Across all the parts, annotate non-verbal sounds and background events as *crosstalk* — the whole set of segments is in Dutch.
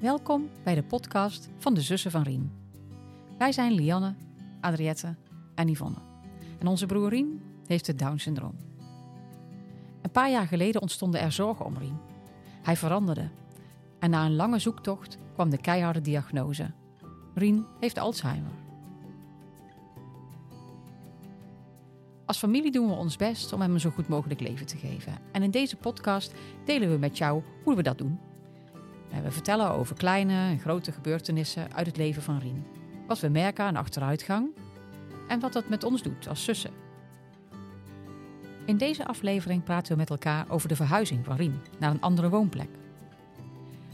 Welkom bij de podcast van de zussen van Rien. Wij zijn Lianne, Adriette en Yvonne. En onze broer Rien heeft het Down-syndroom. Een paar jaar geleden ontstonden er zorgen om Rien. Hij veranderde. En na een lange zoektocht kwam de keiharde diagnose. Rien heeft Alzheimer. Als familie doen we ons best om hem een zo goed mogelijk leven te geven. En in deze podcast delen we met jou hoe we dat doen. We vertellen over kleine en grote gebeurtenissen uit het leven van Rien. Wat we merken aan achteruitgang en wat dat met ons doet als zussen. In deze aflevering praten we met elkaar over de verhuizing van Rien naar een andere woonplek.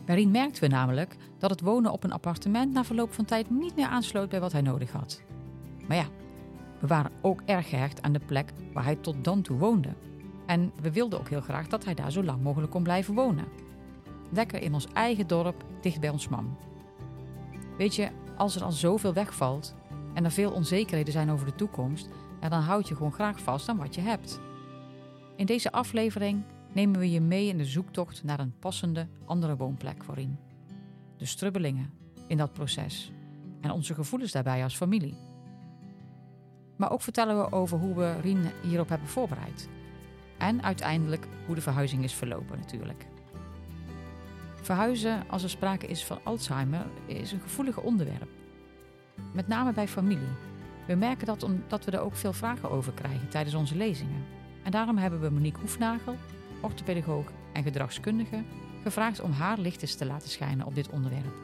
Bij Rien merkten we namelijk dat het wonen op een appartement na verloop van tijd niet meer aansloot bij wat hij nodig had. Maar ja, we waren ook erg gehecht aan de plek waar hij tot dan toe woonde. En we wilden ook heel graag dat hij daar zo lang mogelijk kon blijven wonen. Lekker in ons eigen dorp, dicht bij ons mam. Weet je, als er al zoveel wegvalt en er veel onzekerheden zijn over de toekomst, dan houd je gewoon graag vast aan wat je hebt. In deze aflevering nemen we je mee in de zoektocht naar een passende andere woonplek voor Rien. De strubbelingen in dat proces en onze gevoelens daarbij als familie. Maar ook vertellen we over hoe we Rien hierop hebben voorbereid. En uiteindelijk hoe de verhuizing is verlopen natuurlijk. Verhuizen als er sprake is van Alzheimer is een gevoelig onderwerp. Met name bij familie. We merken dat omdat we er ook veel vragen over krijgen tijdens onze lezingen. En daarom hebben we Monique Hoefnagel, orthopedagoog en gedragskundige, gevraagd om haar licht eens te laten schijnen op dit onderwerp.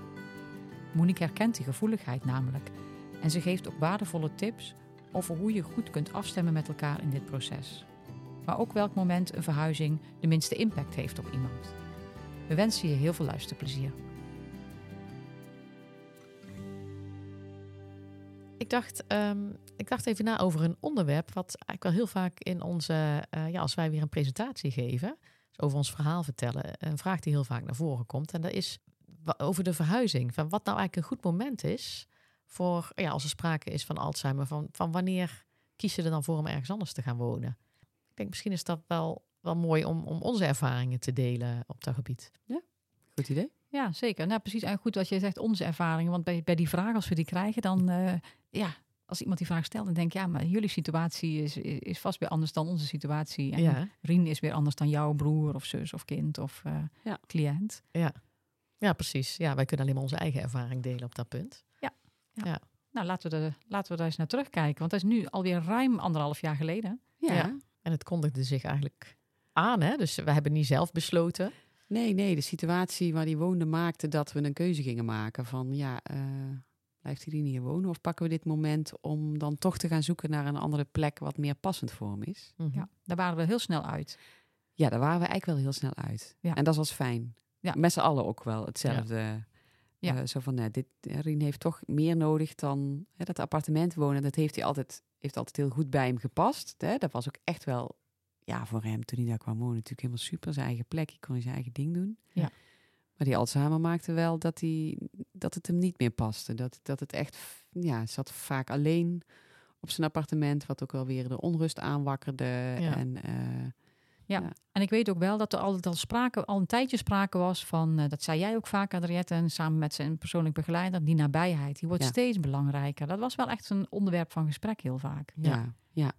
Monique herkent die gevoeligheid namelijk en ze geeft ook waardevolle tips over hoe je goed kunt afstemmen met elkaar in dit proces. Maar ook welk moment een verhuizing de minste impact heeft op iemand. We wensen je heel veel luisterplezier. Ik dacht, ehm, ik dacht even na over een onderwerp wat eigenlijk wel heel vaak in onze, uh, ja, als wij weer een presentatie geven, dus over ons verhaal vertellen, een vraag die heel vaak naar voren komt. En dat is over de verhuizing. Van wat nou eigenlijk een goed moment is voor, ja, als er sprake is van Alzheimer, van, van wanneer kies je er dan voor om ergens anders te gaan wonen? Ik denk misschien is dat wel, wel mooi om, om onze ervaringen te delen op dat gebied. Ja, goed idee. Ja, zeker. Nou, precies. En goed wat je zegt, onze ervaringen. Want bij, bij die vraag, als we die krijgen, dan uh, ja, als iemand die vraag stelt, dan denk ik, ja, maar jullie situatie is, is, vast weer anders dan onze situatie. En ja. Rien is weer anders dan jouw broer of zus of kind of uh, ja. cliënt. Ja. ja, precies. Ja, wij kunnen alleen maar onze eigen ervaring delen op dat punt. Ja. ja. Nou, laten we, er, laten we daar eens naar terugkijken. Want dat is nu alweer ruim anderhalf jaar geleden. Ja. En het kondigde zich eigenlijk aan, hè? Dus we hebben niet zelf besloten. Nee, nee, de situatie waar hij woonde maakte dat we een keuze gingen maken van ja, uh, blijft hij hier wonen of pakken we dit moment om dan toch te gaan zoeken naar een andere plek wat meer passend voor hem is. Mm -hmm. Ja, daar waren we heel snel uit. Ja, daar waren we eigenlijk wel heel snel uit. Ja. En dat was fijn. Ja. Met z'n allen ook wel hetzelfde. Ja. Ja. Uh, zo van, uh, dit, Rien heeft toch meer nodig dan hè, dat appartement wonen. Dat heeft hij altijd, heeft altijd heel goed bij hem gepast. Hè? Dat was ook echt wel, ja, voor hem toen hij daar kwam wonen, natuurlijk helemaal super. Zijn eigen plek, hij kon zijn eigen ding doen. Ja. Maar die Alzheimer maakte wel dat, hij, dat het hem niet meer paste. Dat, dat het echt, ja, zat vaak alleen op zijn appartement, wat ook wel weer de onrust aanwakkerde. Ja. En, uh, ja. ja. en ik weet ook wel dat er altijd al sprake, al een tijdje sprake was van, uh, dat zei jij ook vaak, Adriette, en samen met zijn persoonlijk begeleider, die nabijheid, die wordt ja. steeds belangrijker. Dat was wel echt een onderwerp van gesprek heel vaak. Ja, ja.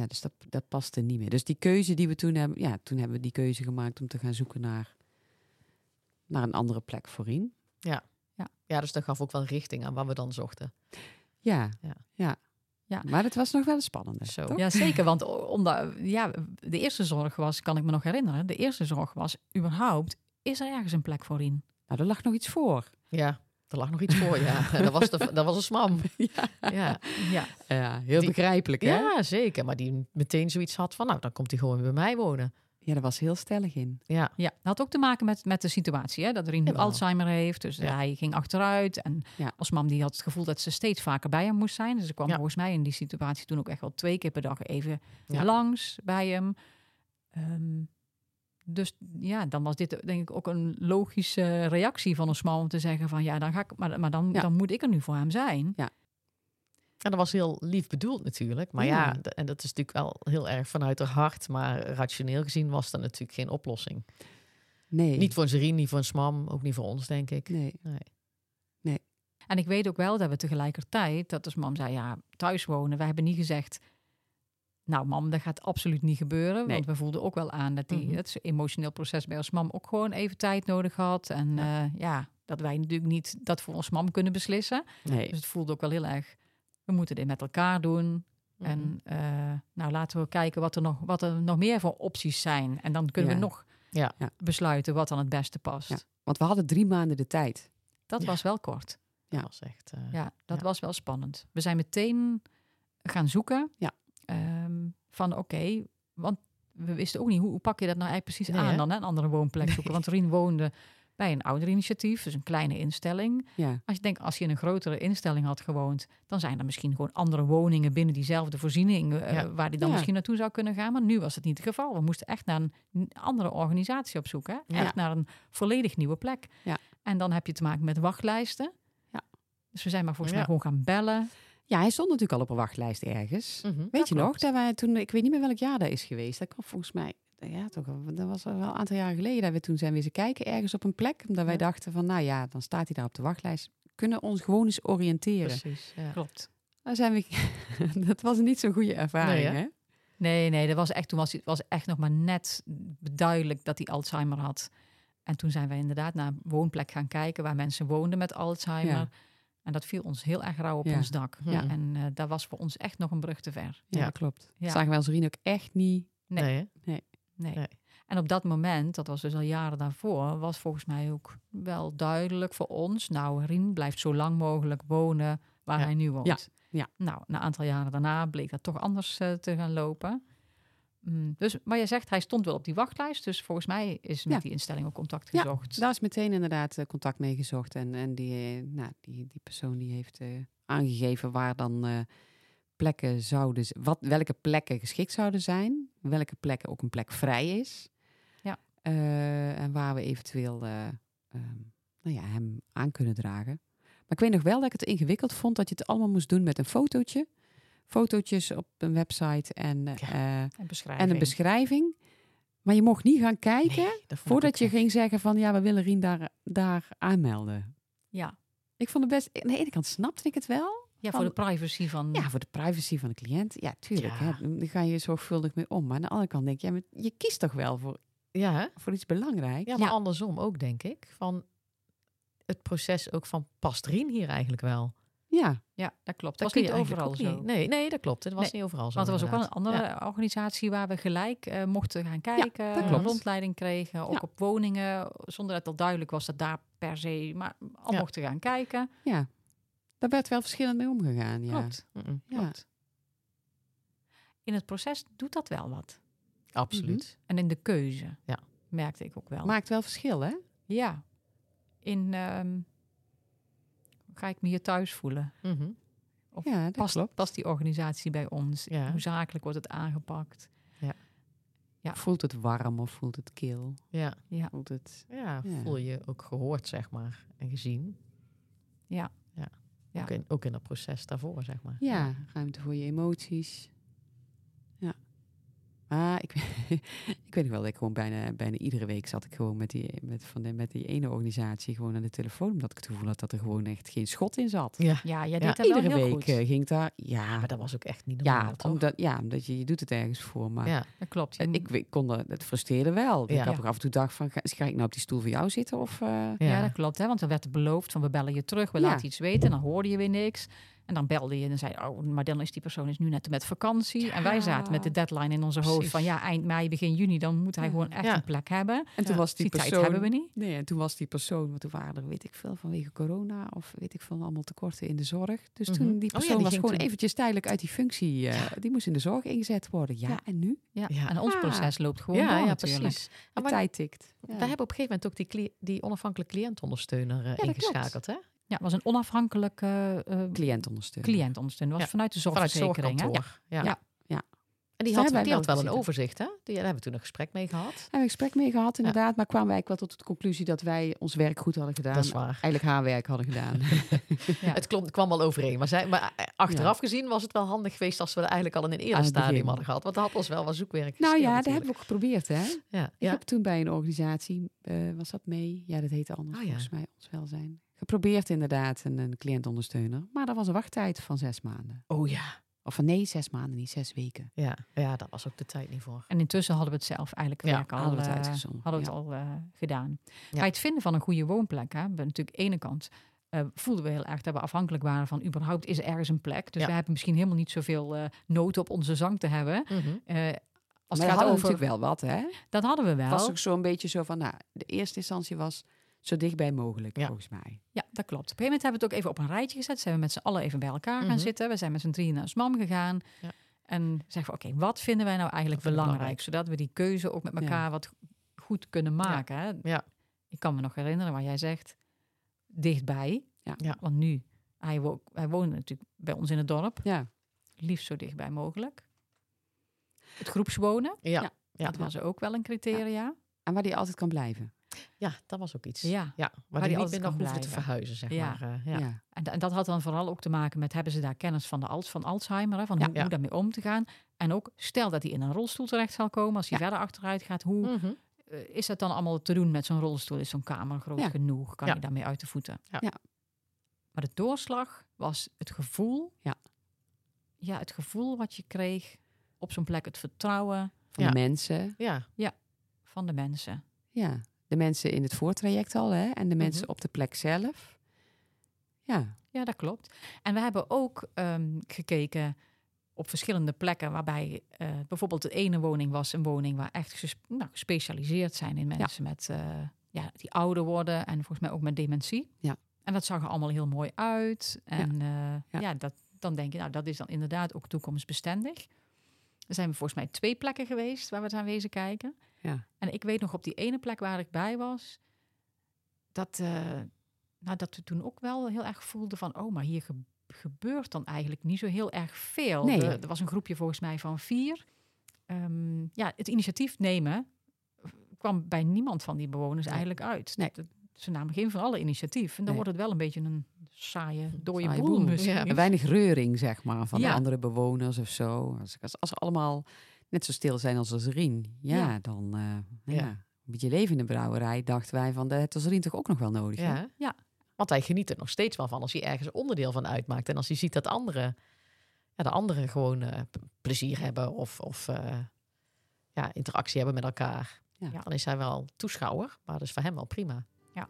Ja. dus dat, dat paste niet meer. Dus die keuze die we toen hebben, ja, toen hebben we die keuze gemaakt om te gaan zoeken naar naar een andere plek voorin. Ja. Ja. ja, dus dat gaf ook wel richting aan wat we dan zochten. Ja, ja. ja. ja. Maar het was nog wel spannend. Zo. Ja, zeker. Want omdat, ja, de eerste zorg was, kan ik me nog herinneren, de eerste zorg was überhaupt, is er ergens een plek voor in? Nou, er lag nog iets voor. Ja, er lag nog iets voor, ja. *laughs* dat, was de, dat was een smam. *laughs* Ja, ja. ja. ja heel die, begrijpelijk, hè? Ja, zeker. Maar die meteen zoiets had van, nou, dan komt hij gewoon bij mij wonen. Ja, daar was heel stellig in. Ja, ja dat had ook te maken met, met de situatie. Hè? Dat Rien nu Alzheimer heeft. Dus ja. hij ging achteruit. En ja. als mam die had het gevoel dat ze steeds vaker bij hem moest zijn. Dus ze kwam volgens mij in die situatie toen ook echt wel twee keer per dag even langs bij hem. Um, dus ja, dan was dit denk ik ook een logische reactie van een smal om te zeggen van ja, dan ga ik, maar, maar dan, dan moet ik er nu voor hem zijn. Ja. En dat was heel lief bedoeld natuurlijk. Maar ja, ja en dat is natuurlijk wel heel erg vanuit haar hart. Maar rationeel gezien was dat natuurlijk geen oplossing. Nee. Niet voor een Zerien, niet voor een Smam, ook niet voor ons, denk ik. Nee. nee. nee. En ik weet ook wel dat we tegelijkertijd, dat als mam zei, ja, thuis wonen. We hebben niet gezegd, nou mam, dat gaat absoluut niet gebeuren. Want we voelden ook wel aan dat die, -hmm. het emotioneel proces bij ons mam ook gewoon even tijd nodig had. En ja, uh, ja dat wij natuurlijk niet dat voor ons mam kunnen beslissen. Nee. Dus het voelde ook wel heel erg, we moeten dit met elkaar doen. -hmm. En uh, nou, laten we kijken wat er, nog, wat er nog meer voor opties zijn. En dan kunnen ja. we nog ja. besluiten wat dan het beste past. Ja. Want we hadden drie maanden de tijd. Dat was wel kort. Ja. Dat was echt. Uh, ja, dat was wel spannend. We zijn meteen gaan zoeken. Ja. Van oké, okay, want we wisten ook niet hoe, hoe, pak je dat nou eigenlijk precies nee, aan dan, hè? een andere woonplek zoeken. Nee. Want Rien woonde bij een oudereninitiatief, dus een kleine instelling. Ja. Als je denkt, als je in een grotere instelling had gewoond, dan zijn er misschien gewoon andere woningen binnen diezelfde voorziening, uh, Ja. waar die dan Ja. misschien naartoe zou kunnen gaan. Maar nu was het niet het geval. We moesten echt naar een andere organisatie op zoek. Hè? Echt naar een volledig nieuwe plek. Ja. En dan heb je te maken met wachtlijsten. Ja. Dus we zijn maar volgens mij gewoon gaan bellen. Ja, hij stond natuurlijk al op een wachtlijst ergens. Mhm. Weet Dat je nog? Dat wij toen, ik weet niet meer welk jaar dat is geweest. Dat kwam volgens mij, ja, toch, dat was al wel een aantal jaar geleden. Dat we toen zijn wezen kijken ergens op een plek. Omdat wij Ja. dachten van, nou ja, dan staat hij daar op de wachtlijst. We kunnen ons gewoon eens oriënteren. Precies. Ja. Klopt. Daar zijn we, *laughs* dat was niet zo'n goede ervaring, Nee, hè? hè? Nee, nee, dat was echt, toen was het was echt nog maar net duidelijk dat hij Alzheimer had. En toen zijn we inderdaad naar een woonplek gaan kijken waar mensen woonden met Alzheimer. Ja. En dat viel ons heel erg rauw op Ja. ons dak. Ja. En eh dat was voor ons echt nog een brug te ver. Ja, dat klopt. Ja. Zagen wij als Rien ook echt niet. Nee. Nee? Nee. Nee. En op dat moment, dat was dus al jaren daarvoor, was volgens mij ook wel duidelijk voor ons. Nou, Rien blijft zo lang mogelijk wonen waar Ja. hij nu woont. Ja. Ja. Nou, na een aantal jaren daarna bleek dat toch anders eh, te gaan lopen. Mm, dus, maar je zegt, hij stond wel op die wachtlijst. Dus volgens mij is met Ja. die instelling ook contact Ja, gezocht. Daar is meteen inderdaad eh, contact mee gezocht. En, en die, eh, nou, die, die persoon die heeft eh, aangegeven waar dan plekken zouden... Wat, welke plekken geschikt zouden zijn. Welke plekken ook een plek vrij is. Ja. En waar we eventueel eh, ehm, nou ja, hem aan kunnen dragen. Maar ik weet nog wel dat ik het ingewikkeld vond dat je het allemaal moest doen met een fotootje. Fotootjes op een website en, eh, En beschrijving. en een beschrijving. Maar je mocht niet gaan kijken Nee, voordat je echt. ging zeggen van ja, we willen Rien daar, daar aanmelden. Ja. Ik vond het best, aan de ene kant snapte ik het wel. ja, voor de privacy van... Ja, voor de privacy van de cliënt. Ja, tuurlijk. Ja. Hè, daar ga je zorgvuldig mee om. Maar aan de andere kant denk ja, maar je kiest toch wel voor, Ja, hè? voor iets belangrijks. Ja, maar andersom ook, denk ik. Van het proces ook van past Rien hier eigenlijk wel? Ja, Ja, dat klopt. Dat Dat was niet overal zo. niet. Nee, nee, dat klopt. Het was Nee, niet overal zo. Want er was ook wel een andere organisatie waar we gelijk eh, mochten gaan kijken, dat een klopt. rondleiding kregen, ook Ja. op woningen, zonder dat het al duidelijk was dat daar per se, maar al mochten gaan kijken. ja. Daar werd wel verschillend mee omgegaan. Ja. Klopt, klopt. In het proces doet dat wel wat. Absoluut. En in de keuze Ja. merkte ik ook wel. Maakt wel verschil, hè? ja, in ehm, ga ik me hier thuis voelen? Mhm. Of Ja, dat past, klopt. past die organisatie bij ons? Ja. Hoe zakelijk wordt het aangepakt? Ja. Voelt het warm of voelt het kil? Ja. Ja, Voelt het... Ja, Ja. voel je ook gehoord, zeg maar, en gezien. ja. Ja. Ja. Ook, in, ook in dat proces daarvoor, zeg maar. Ja, ruimte voor je emoties. Maar ik, *laughs* ik weet nog wel dat ik gewoon bijna, bijna iedere week zat ik gewoon met die, met, van de, met die ene organisatie gewoon aan de telefoon. Omdat ik het gevoel had dat er gewoon echt geen schot in zat. Ja. Ja, jij Ja, dat Iedere heel week goed. eh, ging daar. Ja, Maar dat was ook echt niet normaal, ja, toch? omdat, ja, omdat je, je doet het ergens voor. Maar Ja. Dat klopt. Je eh, ik, ik kon er, het frustreerde wel. Ja. Ik had ook af en toe dacht van, ga, ga ik nou op die stoel voor jou zitten? Of, eh, Ja. Ja. dat klopt. Hè? Want er werd beloofd van we bellen je terug, we Ja. laten iets weten. En dan hoorde je weer niks. En dan belde je en dan zei je, oh, maar dan is die persoon is nu net met vakantie. En wij Ja. zaten met de deadline in onze hoofd Precies. van ja, eind mei, begin juni, dan moet hij Ja. gewoon echt Ja. een plek hebben. en toen Ja, was die, Die tijd persoon... hebben we niet. Nee, en toen was die persoon, want toen waren er, weet ik veel, vanwege corona of weet ik veel, allemaal tekorten in de zorg. Dus Mhm. toen, die Oh ja, persoon die was ging gewoon toen- eventjes tijdelijk uit die functie, eh, die moest in de zorg ingezet worden. Ja, Ja. en nu? Ja. Ja. En ons Ah. proces loopt gewoon ja, door ja, natuurlijk. precies. De tijd tikt. we hebben op een gegeven moment ook die, die onafhankelijke cliëntondersteuner eh, ingeschakeld, hè? Ja, het was een onafhankelijke eh Cliëntenondersteuning. cliëntondersteuner. was Ja. vanuit de Vanuit het zorgverzekering. hè? zorgkantoor. Ja. Ja. Ja. En die had, die had wel een overzicht, hè? Die, daar hebben we toen een gesprek mee gehad. Hebben we een gesprek mee gehad, inderdaad. Maar kwamen wij eigenlijk wel tot de conclusie dat wij ons werk goed hadden gedaan. Dat is waar. Eigenlijk haar werk hadden gedaan. *laughs* ja. Het klom, kwam wel overeen. Maar, zij, maar eh, achteraf gezien was het wel handig geweest als we er eigenlijk al in een eerder stadium hadden gehad. Want dat had ons wel wat zoekwerk Nou ja, dat hebben we ook geprobeerd, hè? Ja. Ik heb toen bij een organisatie, uh, was dat mee? Ja, dat heette anders oh, volgens mij, ons welzijn. Geprobeerd inderdaad een, een cliëntondersteuner. Maar dat was een wachttijd van zes maanden. Oh ja. Of van nee, zes maanden, niet zes weken. Ja, ja, dat was ook de tijd niet voor. En intussen hadden we het zelf eigenlijk ja, al, hadden we het, uh, hadden we het al uh, gedaan. Ja. Bij het vinden van een goede woonplek, hè, we natuurlijk ene kant uh, voelden we heel erg dat we afhankelijk waren van überhaupt is er ergens een plek. Dus we hebben misschien helemaal niet zoveel uh, nood op onze zang te hebben. Mm -hmm. uh, als het gaat over natuurlijk wel wat, hè? Dat hadden we wel. Was ook zo'n beetje zo van, nou, de eerste instantie was zo dichtbij mogelijk, ja. volgens mij. Ja, dat klopt. Op een gegeven moment hebben we het ook even op een rijtje gezet. Zijn we met z'n allen even bij elkaar gaan mhm. zitten. We zijn met z'n drieën naar SMAM gegaan. Ja. En zeggen we, oké, wat vinden wij nou eigenlijk belangrijk, Zodat we die keuze ook met elkaar wat goed kunnen maken. Hè? Ja. Ik kan me nog herinneren waar jij zegt, dichtbij. Ja. Want nu, hij, wo hij woonde natuurlijk bij ons in het dorp. Ja. Liefst zo dichtbij mogelijk. Het groepswonen. Ja. ja. Dat was ook wel een criteria. En waar die altijd kan blijven. Ja, dat was ook iets. Ja, ja waar, die, niet meer nog te verhuizen, zeg maar. Uh, ja. ja. En, en, dat had dan vooral ook te maken met... hebben ze daar kennis van, de Alz, van Alzheimer? Hè, van hoe, hoe, daarmee om te gaan. En ook, stel dat hij in een rolstoel terecht zal komen... als hij verder achteruit gaat, hoe... Mm is dat dan allemaal te doen met zo'n rolstoel? Is zo'n kamer groot genoeg? Kan je daarmee uit de voeten? Ja. Maar de doorslag was het gevoel... Ja. ja, het gevoel wat je kreeg op zo'n plek. Het vertrouwen... Van de mensen. Ja. ja, van de mensen. Ja, de mensen in het voortraject al hè, en de mhm. mensen op de plek zelf. Ja. ja, dat klopt. En we hebben ook um, gekeken op verschillende plekken, waarbij uh, bijvoorbeeld de ene woning was een woning waar echt nou, gespecialiseerd zijn in mensen met uh, ja, die ouder worden en volgens mij ook met dementie. Ja. En dat zag er allemaal heel mooi uit. En ja, uh, ja. ja dat, dan denk je, nou, dat is dan inderdaad ook toekomstbestendig. Er zijn we volgens mij twee plekken geweest waar we zijn wezen kijken. Ja. En ik weet nog op die ene plek waar ik bij was, dat, uh, nou, dat we toen ook wel heel erg voelden van, oh, maar hier gebeurt dan eigenlijk niet zo heel erg veel. Nee. er was een groepje volgens mij van vier. Um, ja, het initiatief nemen kwam bij niemand van die bewoners eigenlijk uit. Nee. ze namen geen van alle initiatief. En dan wordt het wel een beetje een saaie, dode boel. Ja. Weinig reuring, zeg maar, van de andere bewoners of zo. Als, als, als allemaal net zo stil zijn als Rien. Ja, ja. dan uh, ja. een beetje leven in de brouwerij. Dachten wij van, dat heeft Rien toch ook nog wel nodig. Ja, ja. Want hij geniet er nog steeds wel van als hij ergens onderdeel van uitmaakt. En als hij ziet dat anderen, ja, de anderen gewoon uh, plezier hebben of, of uh, ja, interactie hebben met elkaar. Ja. Dan is hij wel toeschouwer, maar dat is voor hem wel prima. Ja.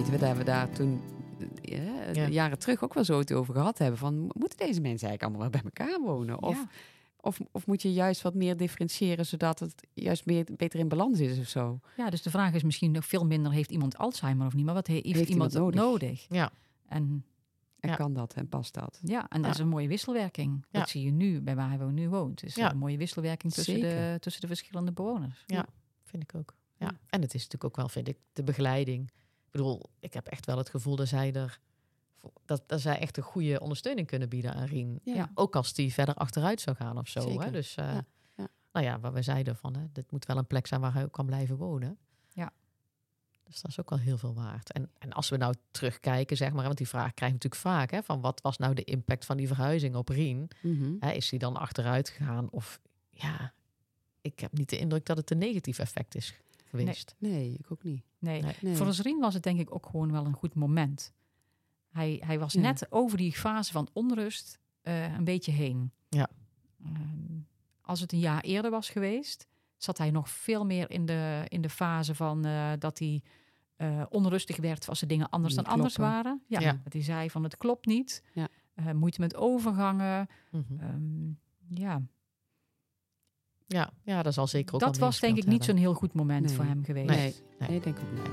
Weten we dat we daar toen ja, jaren terug ook wel zo het over gehad hebben. Van, moeten deze mensen eigenlijk allemaal bij elkaar wonen? Of, of, of moet je juist wat meer differentiëren, zodat het juist meer, beter in balans is of zo? Ja, dus de vraag is misschien nog veel minder, heeft iemand Alzheimer of niet? Maar wat heeft, heeft iemand, nodig? nodig? Ja. En, en kan dat en past dat? Ja, en dat is een mooie wisselwerking. Dat zie je nu bij waar hij nu woont. Dus een mooie wisselwerking tussen de, tussen de verschillende bewoners. Ja, vind ik ook. Ja. En het is natuurlijk ook wel, vind ik, de begeleiding ik bedoel, ik heb echt wel het gevoel dat zij er dat, dat zij echt een goede ondersteuning kunnen bieden aan Rien. Ja. Ook als die verder achteruit zou gaan of zo. Hè? Dus uh, ja. nou ja, waar we zeiden van, hè, dit moet wel een plek zijn waar hij ook kan blijven wonen. Ja. Dus dat is ook wel heel veel waard. En, en als we nou terugkijken, zeg maar, want die vraag krijg je natuurlijk vaak, hè, van wat was nou de impact van die verhuizing op Rien? Mm hè, is die dan achteruit gegaan? Of ja, ik heb niet de indruk dat het een negatief effect is geweest. Nee, nee ik ook niet. Nee. nee. Voor Rien was het denk ik ook gewoon wel een goed moment. Hij, hij was net over die fase van onrust uh, een beetje heen. Ja. Ehm, als het een jaar eerder was geweest, zat hij nog veel meer in de, in de fase van uh, dat hij uh, onrustig werd als de dingen anders dan anders waren. Ja, ja, Dat hij zei van het klopt niet. Ja. moeite met overgangen. Mm -hmm. um, ja. Ja, ja, dat zal zeker ook Dat was denk ik niet zo'n heel goed moment voor hem geweest. Nee, nee, nee denk ik ook niet.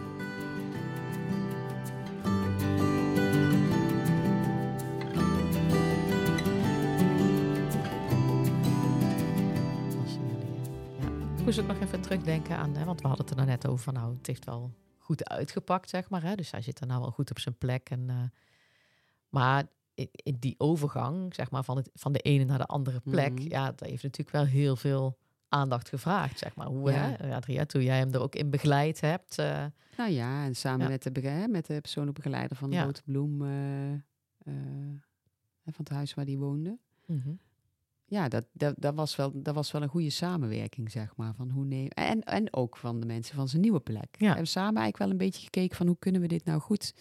Ik moest ook nog even terugdenken aan, hè, want we hadden het er net over. Nou, het heeft wel goed uitgepakt, zeg maar. Hè? Dus hij zit er nou wel goed op zijn plek. En, maar in, die overgang, zeg maar, van, het, van de ene naar de andere plek, mhm. ja, dat heeft natuurlijk wel heel veel aandacht gevraagd, zeg maar. Hoe, ja. hè, Adria, toen jij hem er ook in begeleid hebt. Uh, nou ja, en samen Met, de, met de persoonlijke begeleider van de ja. Bloem, uh, van het huis waar die woonde. Mhm. Ja, dat, dat, dat, was wel, dat was wel een goede samenwerking, zeg maar. Van hoe neem, en, en ook van de mensen van zijn nieuwe plek. We hebben samen eigenlijk wel een beetje gekeken van hoe kunnen we dit nou goed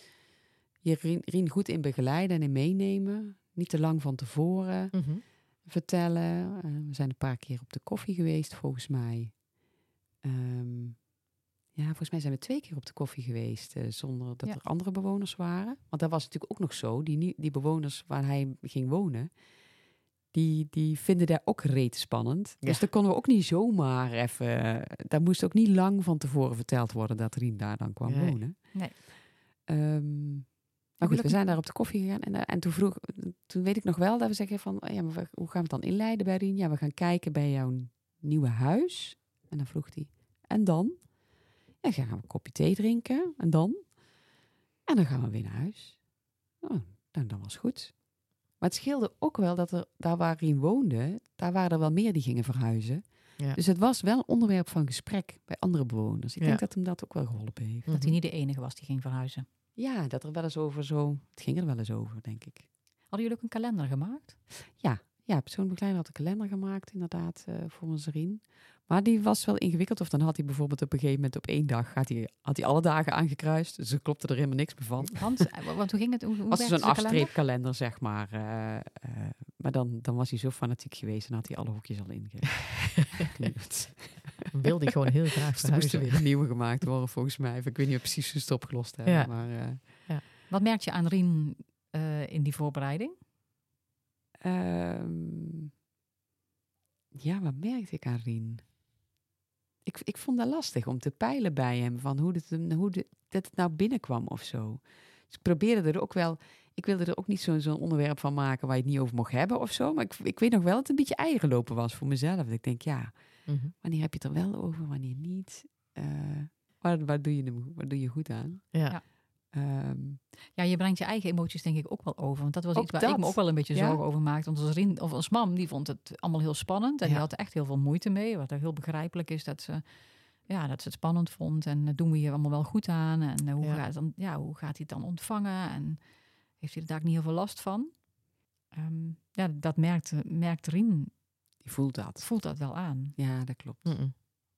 je Rien, goed in begeleiden en in meenemen. Niet te lang van tevoren mhm. Vertellen. Uh, we zijn een paar keer op de koffie geweest, volgens mij. Ehm, ja, volgens mij zijn we twee keer op de koffie geweest, uh, zonder dat er andere bewoners waren. Want dat was natuurlijk ook nog zo. Die, die bewoners waar hij ging wonen, die, die vinden daar ook reet spannend. Dus daar konden we ook niet zomaar even... Daar moest ook niet lang van tevoren verteld worden dat Rien daar dan kwam wonen. Nee. Um, maar goed, we zijn daar op de koffie gegaan. En, eh, en toen vroeg, toen weet ik nog wel dat we zeggen van, oh ja, maar hoe gaan we het dan inleiden bij Rien? Ja, we gaan kijken bij jouw nieuwe huis. En dan vroeg hij, en dan? En gaan we een kopje thee drinken. En dan? En dan gaan we weer naar huis. Oh, dan, dan was goed. Maar het scheelde ook wel dat er, daar waar Rien woonde, daar waren er wel meer die gingen verhuizen. Ja. Dus het was wel een onderwerp van gesprek bij andere bewoners. Ik denk dat hem dat ook wel geholpen heeft. Dat hij niet de enige was die ging verhuizen. Ja, dat er wel eens over zo. Het ging er wel eens over, denk ik. Hadden jullie ook een kalender gemaakt? Ja, ja persoonlijk klein had een kalender gemaakt, inderdaad, uh, voor mijn Rien. Maar die was wel ingewikkeld. Of dan had hij bijvoorbeeld op een gegeven moment op één dag had hij, had hij alle dagen aangekruist. Dus er klopte er helemaal niks meer van. Want, eh, want hoe ging het? Hoe, hoe was zo'n afstreepkalender, zeg maar. Uh, maar dan, dan was hij zo fanatiek geweest en had hij alle hokjes al ingeknipt. *laughs* wilde ik gewoon heel graag *laughs* Er moesten weer nieuwe gemaakt worden, volgens mij. Ik weet niet of precies hoe ze het opgelost hebben. Ja. Maar, ja. Wat merk je aan Rien in die voorbereiding? Ehm, ja, wat merkte ik aan Rien? Ik, ik vond dat lastig om te peilen bij hem van hoe, dit, hoe dit, dat het nou binnenkwam of zo. Dus ik probeerde er ook wel, ik wilde er ook niet zo'n zo'n onderwerp van maken waar je het niet over mocht hebben of zo. Maar ik, ik weet nog wel dat het een beetje eigen lopen was voor mezelf. Ik denk, ja, mhm. wanneer heb je het er wel over, wanneer niet? Uh, waar, waar, doe je, waar doe je goed aan? ja. Ehm, ja, je brengt je eigen emoties denk ik ook wel over. Want dat was iets waar ik me ook wel een beetje zorgen over maakte. Want als, Rien, of als mam, die vond het allemaal heel spannend. En die had er echt heel veel moeite mee. Wat er heel begrijpelijk is dat ze, ja, dat ze het spannend vond. En doen we hier allemaal wel goed aan? En hoe, Gaat dan, ja, hoe gaat hij het dan ontvangen? En heeft hij er daar niet heel veel last van? Ehm, ja, dat merkt, merkt Rien. Die voelt dat. Voelt dat wel aan. Ja, dat klopt.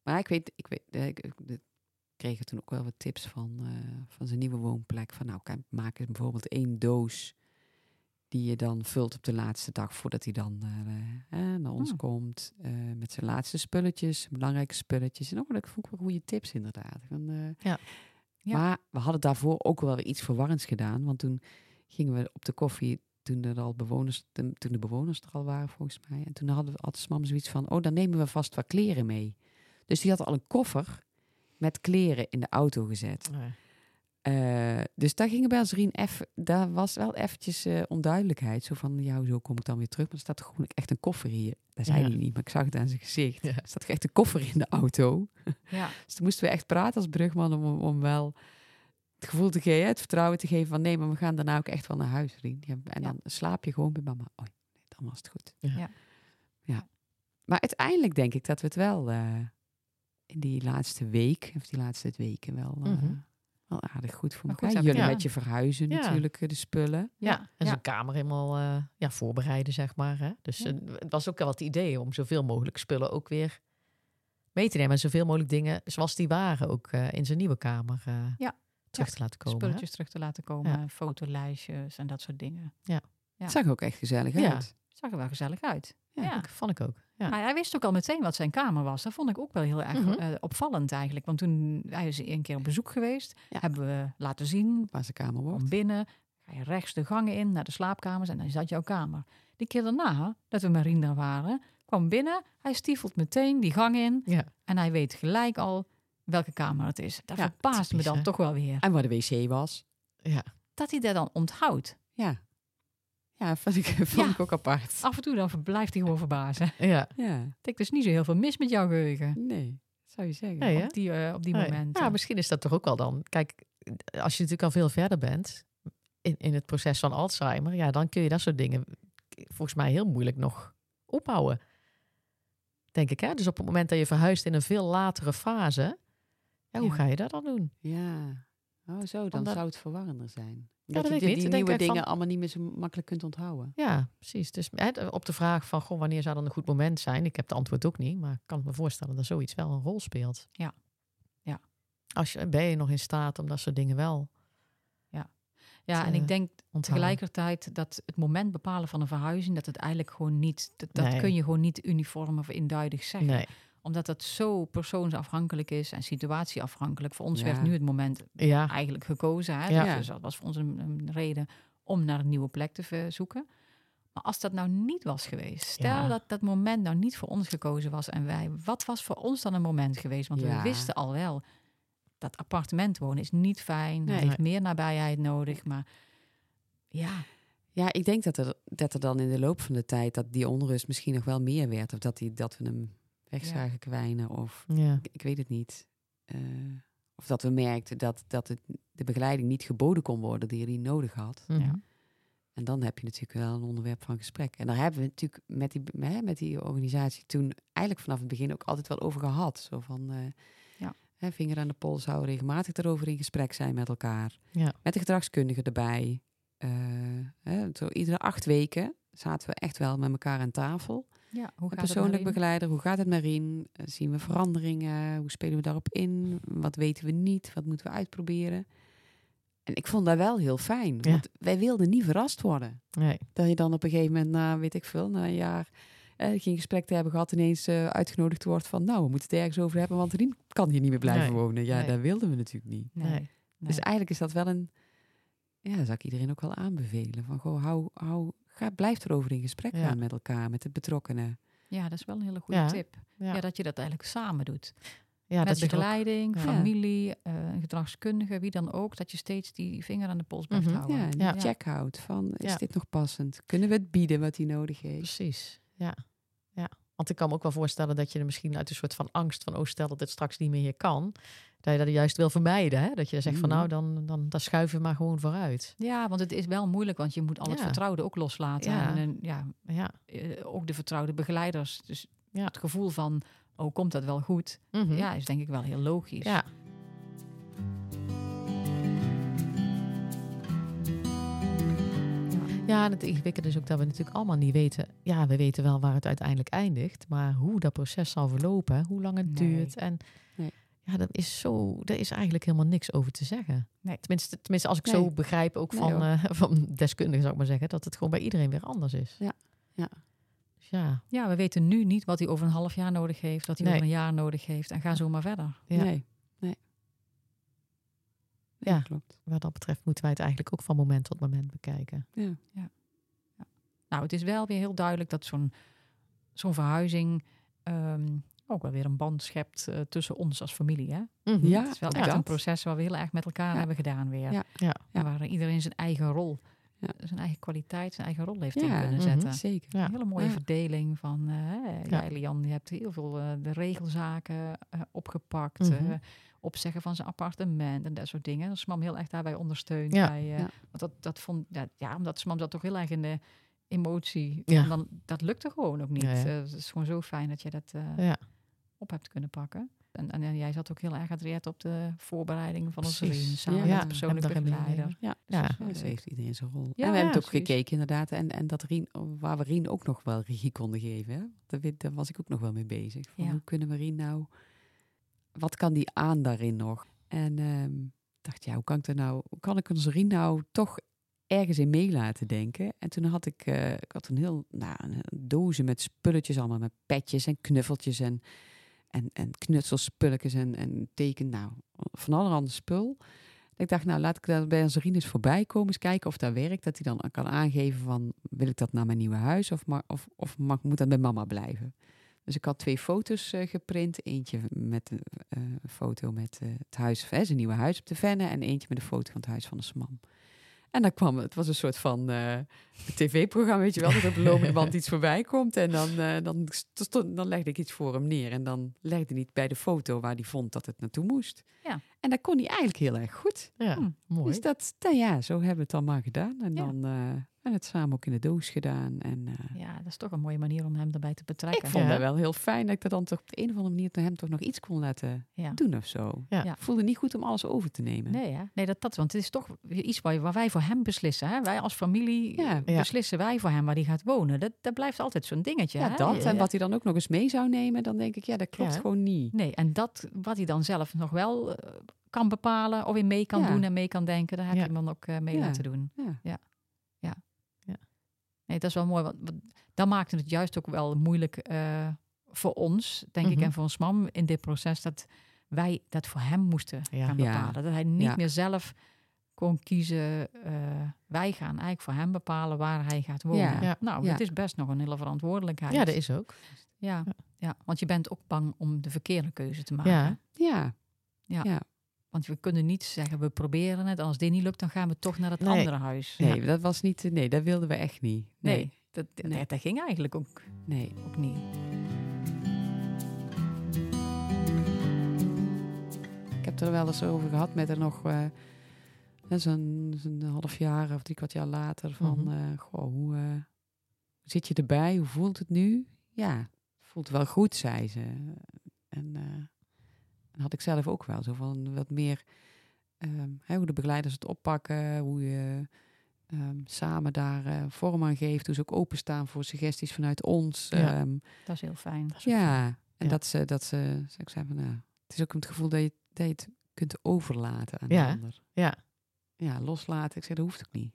Maar ik weet, ik weet, ik, kregen toen ook wel wat tips van, uh, van zijn nieuwe woonplek. Van nou, maak bijvoorbeeld één doos die je dan vult op de laatste dag voordat hij dan uh, naar ons hmm. komt. Uh, met zijn laatste spulletjes, belangrijke spulletjes. En ook, dat vond ik wel goede tips inderdaad. Van, ja. Maar we hadden daarvoor ook wel weer iets verwarrends gedaan. Want toen gingen we op de koffie toen er al bewoners, toen de bewoners er al waren volgens mij. En toen hadden we altijd mam zoiets van, oh, dan nemen we vast wat kleren mee. Dus die had al een koffer met kleren in de auto gezet. Eh, dus daar gingen bij ons Rien even, daar was wel eventjes uh, onduidelijkheid. Zo van, ja, zo kom ik dan weer terug? Maar er staat gewoon echt een koffer hier. Dat zei hij niet, maar ik zag het aan zijn gezicht. Er staat echt een koffer in de auto. Ja. *laughs* dus toen moesten we echt praten als brugman om, om wel het gevoel te geven, het vertrouwen te geven van nee, maar we gaan daarna ook echt wel naar huis, Rien. Ja, en dan slaap je gewoon bij mama. Oh, nee, dan was het goed. Ja. ja. Maar uiteindelijk denk ik dat we het wel... Uh, in die laatste week, of die laatste weken wel, uh, wel aardig goed voor elkaar. Jullie ja. met je verhuizen natuurlijk, eh, de spullen. Ja, en zijn kamer helemaal uh, ja, voorbereiden, zeg maar. Hè? Dus het was ook wel het idee om zoveel mogelijk spullen ook weer mee te nemen. En zoveel mogelijk dingen zoals die waren ook in zijn nieuwe kamer ja. terug te laten komen. Spulletjes terug te laten komen, fotolijstjes en dat soort dingen. Ja. Het zag ook echt gezellig uit. zag er wel gezellig uit. Ja, vond ik ook. Ja. hij wist ook al meteen wat zijn kamer was. Dat vond ik ook wel heel erg mhm. eh, opvallend eigenlijk. Want toen hij is een keer op bezoek geweest, hebben we laten zien waar zijn kamer wordt. binnen ga je rechts de gangen in naar de slaapkamers en dan is dat jouw kamer. Die keer daarna, dat we Marien daar waren, kwam binnen. Hij stiefelt meteen die gang in ja. en hij weet gelijk al welke kamer het is. Dat verbaast me dan toch wel weer. En waar de wc was. Ja. Dat hij dat dan onthoudt. Ja. Ja, *laughs* vond ik, vond ik ook apart. Af en toe dan blijft hij gewoon verbazen. Ja. ja. Ik denk, is niet zo heel veel mis met jouw geheugen. Nee, zou je zeggen. Ja, Op die, uh, op die momenten. Ja, misschien is dat toch ook al dan. Kijk, als je natuurlijk al veel verder bent in, in het proces van Alzheimer, ja, dan kun je dat soort dingen volgens mij heel moeilijk nog opbouwen. Denk ik, hè? Dus op het moment dat je verhuist in een veel latere fase, ja, hoe ga je dat dan doen? Ja, oh, zo, dan zou het verwarrender zijn. Ja, dat, je die, die nieuwe dingen allemaal niet meer zo makkelijk kunt onthouden. Ja, precies. Dus op de vraag van, goh, wanneer zou dan een goed moment zijn? Ik heb de antwoord ook niet, maar ik kan me voorstellen dat zoiets wel een rol speelt. Ja. Ja. Als je, ben je nog in staat om dat soort dingen wel Ja, ja en ik denk tegelijkertijd dat het moment bepalen van een verhuizing, dat het eigenlijk gewoon niet, dat, dat kun je gewoon niet uniform of induidig zeggen. Nee omdat het zo persoonsafhankelijk is en situatieafhankelijk. Voor ons werd nu het moment ja. eigenlijk gekozen. Hè? Ja. Dus dat was voor ons een, reden om naar een nieuwe plek te zoeken. Maar als dat nou niet was geweest, stel dat dat moment nou niet voor ons gekozen was en wij, wat was voor ons dan een moment geweest? Want we wisten al wel, dat appartement wonen is niet fijn, nee. heeft meer nabijheid nodig, maar ja. Ja, ik denk dat er, dat er dan in de loop van de tijd dat die onrust misschien nog wel meer werd. Of dat, die, dat we hem weg zagen kwijnen. Of ja. ik, weet het niet. Uh, of dat we merkten dat, dat het, de begeleiding niet geboden kon worden die hij nodig had. Ja. En dan heb je natuurlijk wel een onderwerp van gesprek. En daar hebben we natuurlijk met die, met die organisatie toen eigenlijk vanaf het begin ook altijd wel over gehad. Zo van uh, ja. hè, vinger aan de pols houden, regelmatig erover in gesprek zijn met elkaar. Ja. Met de gedragskundige erbij. Uh, hè, zo iedere acht weken zaten we echt wel met elkaar aan tafel. Ja, hoe gaat persoonlijk begeleider, hoe gaat het met Rien? Eh, zien we veranderingen? Hoe spelen we daarop in? Wat weten we niet? Wat moeten we uitproberen? En ik vond dat wel heel fijn. Want wij wilden niet verrast worden. Nee. Dat je dan op een gegeven moment, na weet ik veel, na een jaar eh, geen gesprek te hebben gehad, ineens uh, uitgenodigd wordt van, nou, we moeten het ergens over hebben, want Rien kan hier niet meer blijven wonen. Ja, dat wilden we natuurlijk niet. Nee. Dus eigenlijk is dat wel een, ja, dat zou ik iedereen ook wel aanbevelen. Van, goh, hou, hou Ga, blijf erover in gesprek gaan met elkaar, met de betrokkenen. Ja, dat is wel een hele goede tip. Ja. dat je dat eigenlijk samen doet. Ja, met begeleiding, familie, uh, gedragskundige, wie dan ook, dat je steeds die vinger aan de pols blijft mm houden. Ja, check houdt van, is dit nog passend? Kunnen we het bieden wat hij nodig heeft? Precies, ja. ja. Want ik kan me ook wel voorstellen dat je er misschien uit een soort van angst van, oh stel dat het straks niet meer hier kan, dat je dat juist wil vermijden. Hè? Dat je zegt van mhm. nou, dan, dan, dan schuiven we maar gewoon vooruit. Ja, want het is wel moeilijk, want je moet al het vertrouwde ook loslaten. Ja. En, ja, ja. Eh, ook de vertrouwde begeleiders. Dus ja. het gevoel van, oh, komt dat wel goed? Mhm. Ja, is denk ik wel heel logisch. Ja. Ja, en het ingewikkelde is ook dat we natuurlijk allemaal niet weten. Ja, we weten wel waar het uiteindelijk eindigt, maar hoe dat proces zal verlopen, hoe lang het duurt. En nee. Ja, dat is zo. Daar is eigenlijk helemaal niks over te zeggen. Nee. Tenminste, tenminste, als ik zo begrijp, ook van, uh, van deskundigen zou ik maar zeggen, dat het gewoon bij iedereen weer anders is. Ja. Ja. Dus ja. ja, we weten nu niet wat hij over een half jaar nodig heeft, wat hij over een jaar nodig heeft. En ga zo maar verder. Ja. Nee. Ja, klopt. Wat dat betreft moeten wij het eigenlijk ook van moment tot moment bekijken. Ja. ja. ja. Nou, het is wel weer heel duidelijk dat zo'n zo'n verhuizing um, ook wel weer een band schept uh, tussen ons als familie. Hè? Mm -hmm. Ja, het is wel echt een proces waar we heel erg met elkaar hebben gedaan weer. Ja. Ja. waar iedereen zijn eigen rol, zijn eigen kwaliteit, zijn eigen rol heeft in kunnen mhm, zetten. zeker. Een hele mooie verdeling van, uh, ja. Lian, je hebt heel veel uh, de regelzaken opgepakt. Mm opzeggen van zijn appartement en dat soort dingen. Dat Smam heel erg daarbij ondersteunt. Bij, Want dat, dat vond, ja, ja, omdat Smam dat toch heel erg in de emotie. Ja. En dan, dat lukte gewoon ook niet. het is gewoon zo fijn dat je dat ja op hebt kunnen pakken. En, en, jij zat ook heel erg adriet op de voorbereiding van onze vriend, samen ja, met de persoonlijke begeleider. Ja, ja. Dus, heeft iedereen zijn rol. Ja, en we hebben het ook gekeken inderdaad. En, en dat Rien, waar we Rien ook nog wel regie konden geven. Hè? Daar, daar was ik ook nog wel mee bezig. Van Hoe kunnen we Rien nou... Wat kan die aan daarin nog? En um, dacht, ja, hoe kan ik er nou... Hoe kan ik Rien nou toch ergens in mee laten denken. En toen had ik, uh, ik had een heel nou, een dozen met spulletjes allemaal, met petjes en knuffeltjes en en, en knutselspulletjes en, en teken, nou, van allerhande spul. Ik dacht, nou, laat ik daar bij Anserine voorbij komen, eens kijken of dat werkt. Dat hij dan kan aangeven van, wil ik dat naar mijn nieuwe huis of, of, of mag, moet dat bij mama blijven? Dus ik had twee foto's uh, geprint. Eentje met uh, een foto met uh, het huis, zijn nieuwe huis op de Venne. En eentje met een foto van het huis van de Smam. En dan kwam het, was een soort van uh, tv-programma, weet je wel, dat op de lopende band iets voorbij komt. En dan, uh, dan, stond, dan legde ik iets voor hem neer. En dan legde hij niet bij de foto waar hij vond dat het naartoe moest. Ja. En dat kon hij eigenlijk heel erg goed. Ja, hm. mooi. Dus dat, nou ja, zo hebben we het dan maar gedaan. En dan uh, en het samen ook in de doos gedaan. En, uh, ja, dat is toch een mooie manier om hem erbij te betrekken. Ik vond ja. dat wel heel fijn dat ik dat dan toch op de een of andere manier hem toch nog iets kon laten ja. doen of zo. Ja. Ik voelde niet goed om alles over te nemen. Nee, ja. nee dat, dat, want het is toch iets waar, waar wij voor hem beslissen. Hè? Wij als familie beslissen wij voor hem waar hij gaat wonen. Dat, dat blijft altijd zo'n dingetje. Ja, hè? dat. En wat hij dan ook nog eens mee zou nemen, dan denk ik, ja, dat klopt gewoon niet. Nee, en dat wat hij dan zelf nog wel uh, kan bepalen of in mee kan doen en mee kan denken, daar heb je hem dan ook uh, mee laten doen. Ja. Nee, dat is wel mooi. Want, dan maakte het juist ook wel moeilijk uh, voor ons, denk ik, Mhm. en voor ons mam in dit proces, dat wij dat voor hem moesten Ja. gaan Ja. bepalen. Dat hij niet Ja. meer zelf kon kiezen. eh, wij gaan eigenlijk voor hem bepalen waar hij gaat wonen. Ja. Ja. Nou, Ja. dat is best nog een hele verantwoordelijkheid. Ja, dat is ook. Ja. Ja. ja, want je bent ook bang om de verkeerde keuze te maken. Ja. Ja, Ja. Want we kunnen niet zeggen, we proberen het. Als dit niet lukt, dan gaan we toch naar het Nee. andere huis. Nee, dat was niet, nee, dat wilden we echt niet. Nee, Nee, dat, Nee. Dat, ging eigenlijk ook, nee. ook niet. Ik heb er wel eens over gehad met er nog eh, zo'n half jaar of drie kwart jaar later. Van, goh, hoe zit je erbij? Hoe voelt het nu? Ja, het voelt wel goed, zei ze. En dat had ik zelf ook wel. Zo van wat meer ehm, hè, hoe de begeleiders het oppakken, hoe je ehm, samen daar eh, vorm aan geeft, hoe ze ook openstaan voor suggesties vanuit ons. Ja. Ehm, Dat is heel fijn. ja, en Ja. dat ze, dat ze, ik zei van, nou, het is ook het gevoel dat je, dat je het kunt overlaten aan Ja, de ander. Ja. Ja, loslaten, ik zeg, dat hoeft ook niet.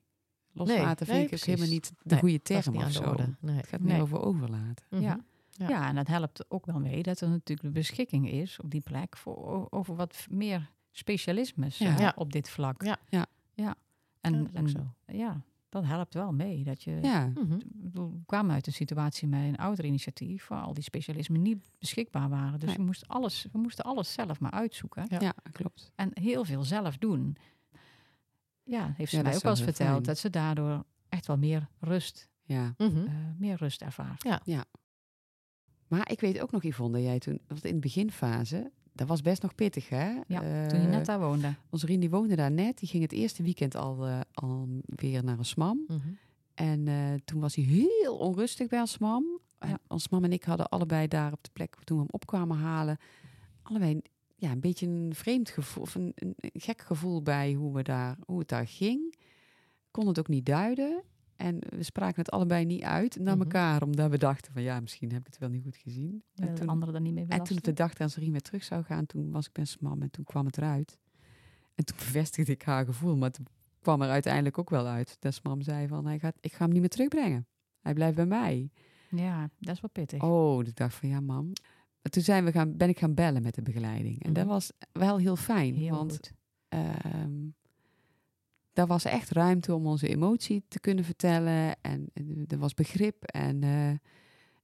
Loslaten nee, vind ik ook helemaal niet de Nee, goede term of zo. Het gaat meer over overlaten. Mhm. Ja. Ja. Ja. en dat helpt ook wel mee dat er natuurlijk de beschikking is op die plek voor, over wat meer specialismes Ja. Ja. op dit vlak. Ja. Ja. ja. En, Ja, dat is ook en zo. ja, dat helpt wel mee. Dat je, Ja, Mhm. We kwamen uit een situatie met een ouder initiatief waar al die specialismen niet beschikbaar waren. Dus Nee. we, moesten alles, we moesten alles zelf maar uitzoeken. Ja. ja. klopt. En heel veel zelf doen. Ja, heeft ze Ja, mij ook wel eens verteld. fijn. Dat ze daardoor echt wel meer rust, Ja. Mhm. eh, meer rust ervaart. Ja. Maar ik weet ook nog, Yvonne, jij toen, want in de beginfase, dat was best nog pittig, hè? Ja, Eh, Toen je net daar woonde. Onze vriend die woonde daar net, die ging het eerste weekend al, eh, al weer naar een smam. Mhm. En eh, toen was hij heel onrustig bij ons mam. En Ja. ons mam en ik hadden allebei daar op de plek toen we hem opkwamen halen, allebei ja, een beetje een vreemd gevoel, of een, een, een gek gevoel bij hoe, we daar, hoe het daar ging. Kon het ook niet duiden. En we spraken het allebei niet uit naar Mhm. elkaar, omdat we dachten van ja, misschien heb ik het wel niet goed gezien. Ja, En de toen, anderen er niet mee en toen op de dag dat Serien weer terug zou gaan, toen was ik zijn mam en toen kwam het eruit. En toen *laughs* bevestigde ik haar gevoel, maar toen kwam er uiteindelijk ook wel uit. Dat mam zei van, hij gaat, ik ga hem niet meer terugbrengen. Hij blijft bij mij. Ja, dat is wel pittig. Oh, dus ik dacht van ja, mam. Toen zijn we gaan, ben ik gaan bellen met de begeleiding. En dat Mhm. was wel heel fijn. Heel want goed. Daar was echt ruimte om onze emotie te kunnen vertellen. En, en er was begrip. En, eh,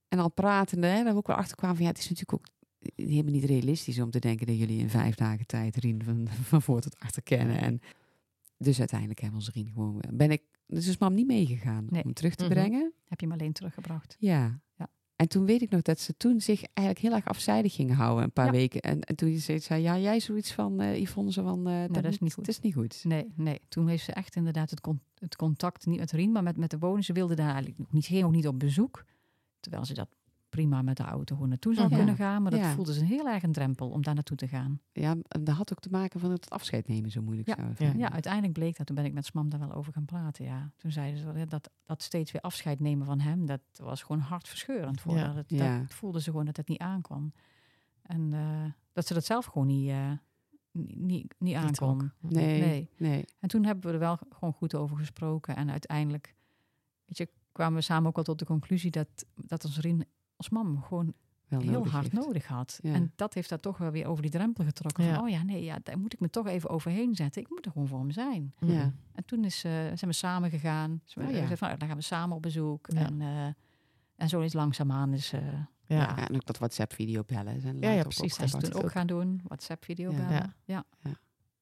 en al pratende, hè, dat we ook wel achterkwamen van ja, het is natuurlijk ook helemaal niet realistisch om te denken dat jullie in vijf dagen tijd Rien van, van voor tot achter kennen. En dus uiteindelijk hebben we onze Rien gewoon, ben ik, dus is mam niet meegegaan Nee. om hem terug te Mhm. brengen. Heb je hem alleen teruggebracht. Ja. En toen weet ik nog dat ze toen zich eigenlijk heel erg afzijdig gingen houden, een paar Ja. weken. En, en toen zei zei, ja, jij zoiets van, eh Yvonne, zo van, eh, dat is niet goed. Dat is niet goed. Nee, nee. Toen heeft ze echt inderdaad het, con- het contact, niet met Rien, maar met, met de woning. Ze wilde daar eigenlijk nog niet, ging ook niet op bezoek. Terwijl ze dat prima met de auto gewoon naartoe zou Mhm. kunnen gaan. Maar dat Ja. voelde ze een heel erg een drempel om daar naartoe te gaan. Ja, en dat had ook te maken van het afscheid nemen zo moeilijk Ja. zou Ja. Ja, uiteindelijk bleek dat. Toen ben ik met Smam daar wel over gaan praten. Ja. Toen zeiden ze dat, dat steeds weer afscheid nemen van hem, dat was gewoon hartverscheurend voor Ja. haar. Dat, Ja. dat voelde ze gewoon dat het niet aankwam. En eh, dat ze dat zelf gewoon niet, eh, niet, niet, trok. Nee, Nee. nee. En toen hebben we er wel gewoon goed over gesproken. En uiteindelijk weet je, kwamen we samen ook wel tot de conclusie dat, dat ons Ons mam gewoon Wel heel nodig hard heeft. nodig had. Ja. En dat heeft daar toch wel weer over die drempel getrokken. Ja. Van, oh ja, nee, ja, daar moet ik me toch even overheen zetten. Ik moet er gewoon voor hem zijn. Ja. En toen is, eh, zijn we samen gegaan. Dus we Oh ja. van, nou, dan gaan we samen op bezoek. Ja. En, eh, en zo is langzaamaan is... eh Ja. Ja, en ook dat WhatsApp-video bellen. Ja, ja, precies, opgepakt. toen ook gaan doen. WhatsApp-video Ja. bellen. Ja. Ja. Ja.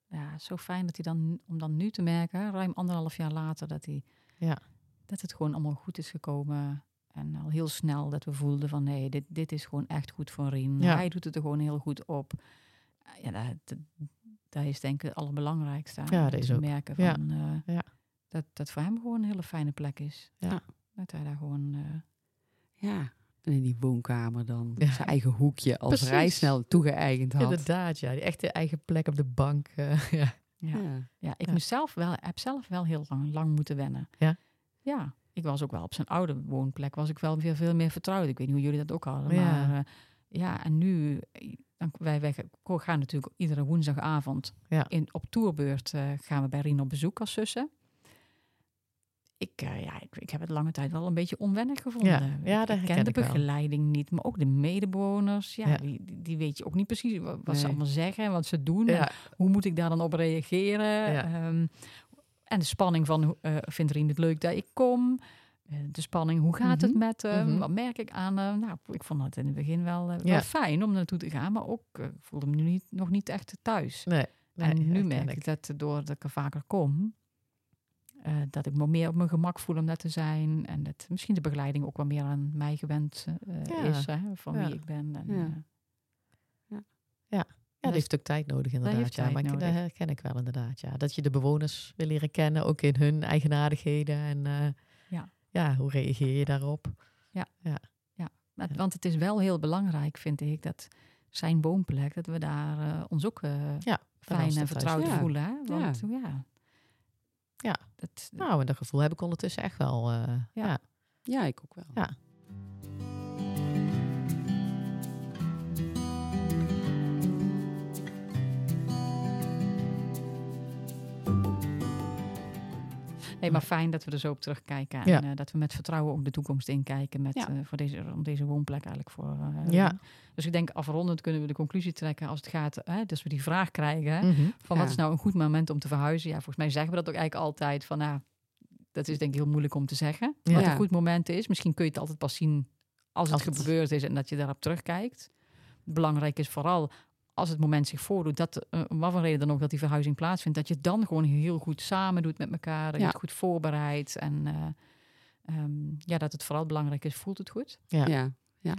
ja, zo fijn dat hij dan, om dan nu te merken, ruim anderhalf jaar later, dat, hij, ja. dat het gewoon allemaal goed is gekomen. En al heel snel dat we voelden van nee, dit, dit is gewoon echt goed voor Rien. Hij doet het er gewoon heel goed op. Ja, dat, dat, is denk ik het allerbelangrijkste. Ja, dat is ook. merken van, uh, ja. dat dat voor hem gewoon een hele fijne plek is. Ja. Dat hij daar gewoon... Uh, ja, en in die woonkamer dan zijn eigen hoekje als vrij snel toegeëigend had. Inderdaad, ja. Die echte eigen plek op de bank. *laughs* Uh, ja. Ja. ja. ik Mezelf wel, heb zelf wel heel lang, lang moeten wennen. Ja? Ja. Ik was ook wel op zijn oude woonplek, was ik wel weer veel meer vertrouwd. Ik weet niet hoe jullie dat ook hadden. Maar uh, ja, en nu, dan, wij, wij gaan natuurlijk iedere woensdagavond ja. in, op tourbeurt uh, gaan we bij Rien op bezoek als zussen ik, uh, ja, ik, ik, heb het lange tijd wel een beetje onwennig gevonden. Ja, ja ik ken de begeleiding niet, maar ook de medebewoners. Ja, Die, die weet je ook niet precies wat, ze allemaal zeggen, wat ze doen. Hoe moet ik daar dan op reageren? Um, en de spanning van, uh, vindt Rien het leuk dat ik kom? Uh, de spanning, hoe gaat het mhm. met hem? Mm Wat merk ik aan hem? Nou, ik vond het in het begin wel, wel fijn om naartoe te gaan, maar ook voelde me nu niet, nog niet echt thuis. Nee, en nu merk ik dat doordat ik er vaker kom, uh, dat ik me meer op mijn gemak voel om dat te zijn. En dat misschien de begeleiding ook wel meer aan mij gewend uh, is, hè, van wie ik ben. En, ja. ja. Ja. dat heeft ook tijd nodig inderdaad. Ja, maar nodig. dat herken ik wel inderdaad. Ja. Dat je de bewoners wil leren kennen, ook in hun eigenaardigheden. En ja. ja, hoe reageer je daarop? Ja, ja. ja. want het is wel heel belangrijk, vind ik, dat zijn woonplek, dat we daar ons ook ja, fijn en vertrouwd voelen. Hè? Want ja. Ja, dat, nou, en dat gevoel heb ik ondertussen echt wel. Uh, ja. ja. ik ook wel. Ja. Nee, maar fijn dat we er zo op terugkijken. En uh, dat we met vertrouwen ook de toekomst inkijken met, ja. uh, voor deze, om deze woonplek eigenlijk voor. Uh, ja. Dus ik denk afrondend kunnen we de conclusie trekken als het gaat, hè, dus we die vraag krijgen mm -hmm. van wat is nou een goed moment om te verhuizen. Ja, volgens mij zeggen we dat ook eigenlijk altijd van, nou, dat is denk ik heel moeilijk om te zeggen. Wat een goed moment is. Misschien kun je het altijd pas zien als, als het gebeurd is en dat je daarop terugkijkt. Belangrijk is vooral als het moment zich voordoet, dat, uh, wat voor reden dan ook dat die verhuizing plaatsvindt, dat je het dan gewoon heel goed samen doet met elkaar, dat je het goed voorbereidt en uh, um, ja, dat het vooral belangrijk is, voelt het goed? Ja. ja. ja.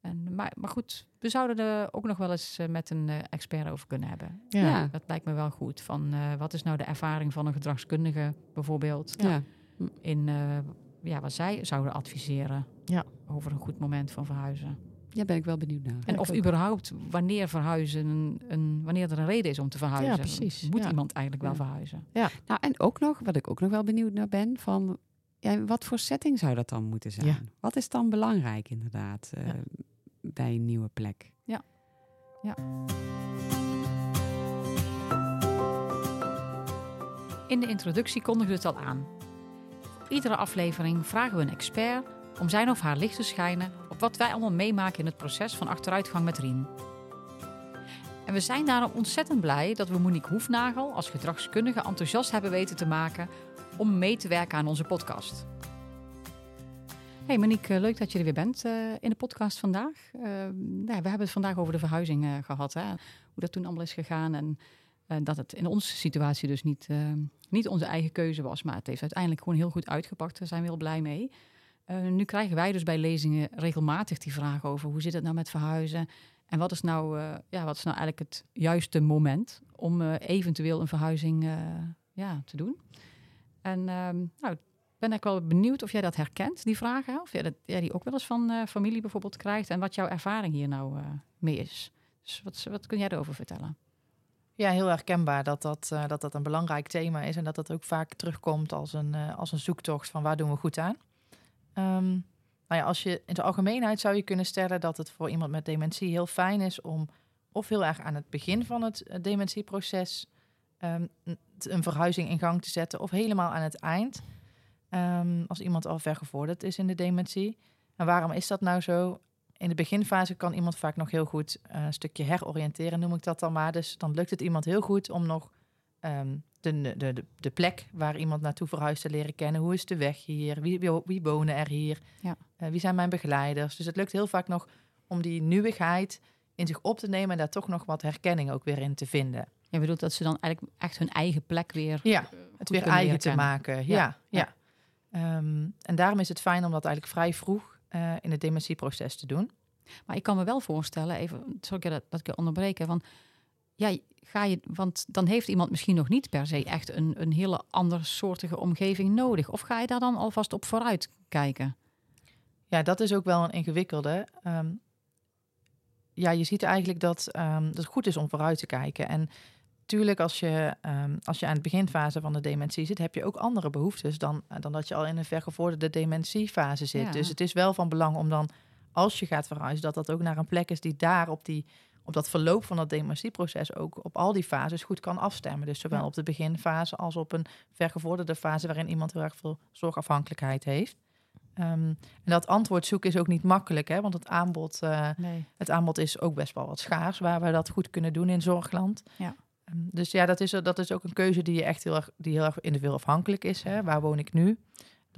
En, maar, maar goed, we zouden er ook nog wel eens uh, met een expert over kunnen hebben. Ja. Dat lijkt me wel goed. Van wat is nou de ervaring van een gedragskundige bijvoorbeeld? Ja. In ja, wat zij zouden adviseren ja. over een goed moment van verhuizen. Ja, ben ik wel benieuwd naar. En of überhaupt wanneer verhuizen, een, een, wanneer er een reden is om te verhuizen. Ja, precies. Moet iemand eigenlijk wel verhuizen? Ja. Nou, en ook nog, wat ik ook nog wel benieuwd naar ben, van ja, wat voor setting zou dat dan moeten zijn? Wat is dan belangrijk inderdaad uh, bij een nieuwe plek? Ja. ja. In de introductie kondigde het al aan. Iedere aflevering vragen we een expert om zijn of haar licht te schijnen op wat wij allemaal meemaken in het proces van achteruitgang met Rien. En we zijn daarom ontzettend blij dat we Monique Hoefnagel als gedragskundige enthousiast hebben weten te maken om mee te werken aan onze podcast. Hey Monique, eh, leuk dat je er weer bent uh, in de podcast vandaag. Uh, nou, we hebben het vandaag over de verhuizing gehad, hè? hoe dat toen allemaal is gegaan en dat het in onze situatie dus niet, niet onze eigen keuze was, maar het heeft uiteindelijk gewoon heel goed uitgepakt. Daar zijn we heel blij mee. Uh, nu krijgen wij dus bij lezingen regelmatig die vraag over hoe zit het nou met verhuizen? En wat is nou, uh, ja, wat is nou eigenlijk het juiste moment om uh, eventueel een verhuizing ja, te doen? En um, nou, ben ik wel benieuwd of jij dat herkent, die vragen. Of jij, dat, die ook wel eens van familie bijvoorbeeld krijgt. En wat jouw ervaring hier nou mee is. Dus wat, wat kun jij erover vertellen? Ja, heel herkenbaar dat dat, dat dat een belangrijk thema is. En dat dat ook vaak terugkomt als een, als een zoektocht van waar doen we goed aan. Um, nou ja, als je in de algemeenheid zou je kunnen stellen dat het voor iemand met dementie heel fijn is om of heel erg aan het begin van het eh, dementieproces um, een verhuizing in gang te zetten, of helemaal aan het eind, um, als iemand al vergevorderd is in de dementie. En waarom is dat nou zo? In de beginfase kan iemand vaak nog heel goed uh, een stukje heroriënteren, noem ik dat dan maar. Dus dan lukt het iemand heel goed om nog de, de, de, plek waar iemand naartoe verhuist te leren kennen. Hoe is de weg hier? Wie, wie, wie wonen er hier? Ja. Uh, wie zijn mijn begeleiders? Dus het lukt heel vaak nog om die nieuwigheid in zich op te nemen en daar toch nog wat herkenning ook weer in te vinden. Je bedoelt dat ze dan eigenlijk echt hun eigen plek weer. Ja, het weer eigen te maken. Ja, ja. Ehm, en daarom is het fijn om dat eigenlijk vrij vroeg in het dementieproces te doen. Maar ik kan me wel voorstellen, even, sorry dat, dat ik je onderbreken, van ja, ga je, want dan heeft iemand misschien nog niet per se echt een, een hele andersoortige omgeving nodig. Of ga je daar dan alvast op vooruit kijken? Ja, dat is ook wel een ingewikkelde. Ehm, ja, je ziet eigenlijk dat, um, dat het goed is om vooruit te kijken. En tuurlijk, als je, um, als je aan het beginfase van de dementie zit, heb je ook andere behoeftes dan, dan dat je al in een vergevorderde dementiefase zit. Dus het is wel van belang om dan, als je gaat verhuizen, dat dat ook naar een plek is die daar op die op dat verloop van dat dementieproces ook op al die fases goed kan afstemmen. Dus zowel op de beginfase als op een vergevorderde fase waarin iemand heel erg veel zorgafhankelijkheid heeft. Ehm, en dat antwoord zoeken is ook niet makkelijk, hè? want het aanbod, uh, het aanbod is ook best wel wat schaars waar we dat goed kunnen doen in zorgland. Ja. Ehm, dus ja, dat is, dat is ook een keuze die je echt heel erg, die heel erg individueel afhankelijk is. Hè? Waar woon ik nu?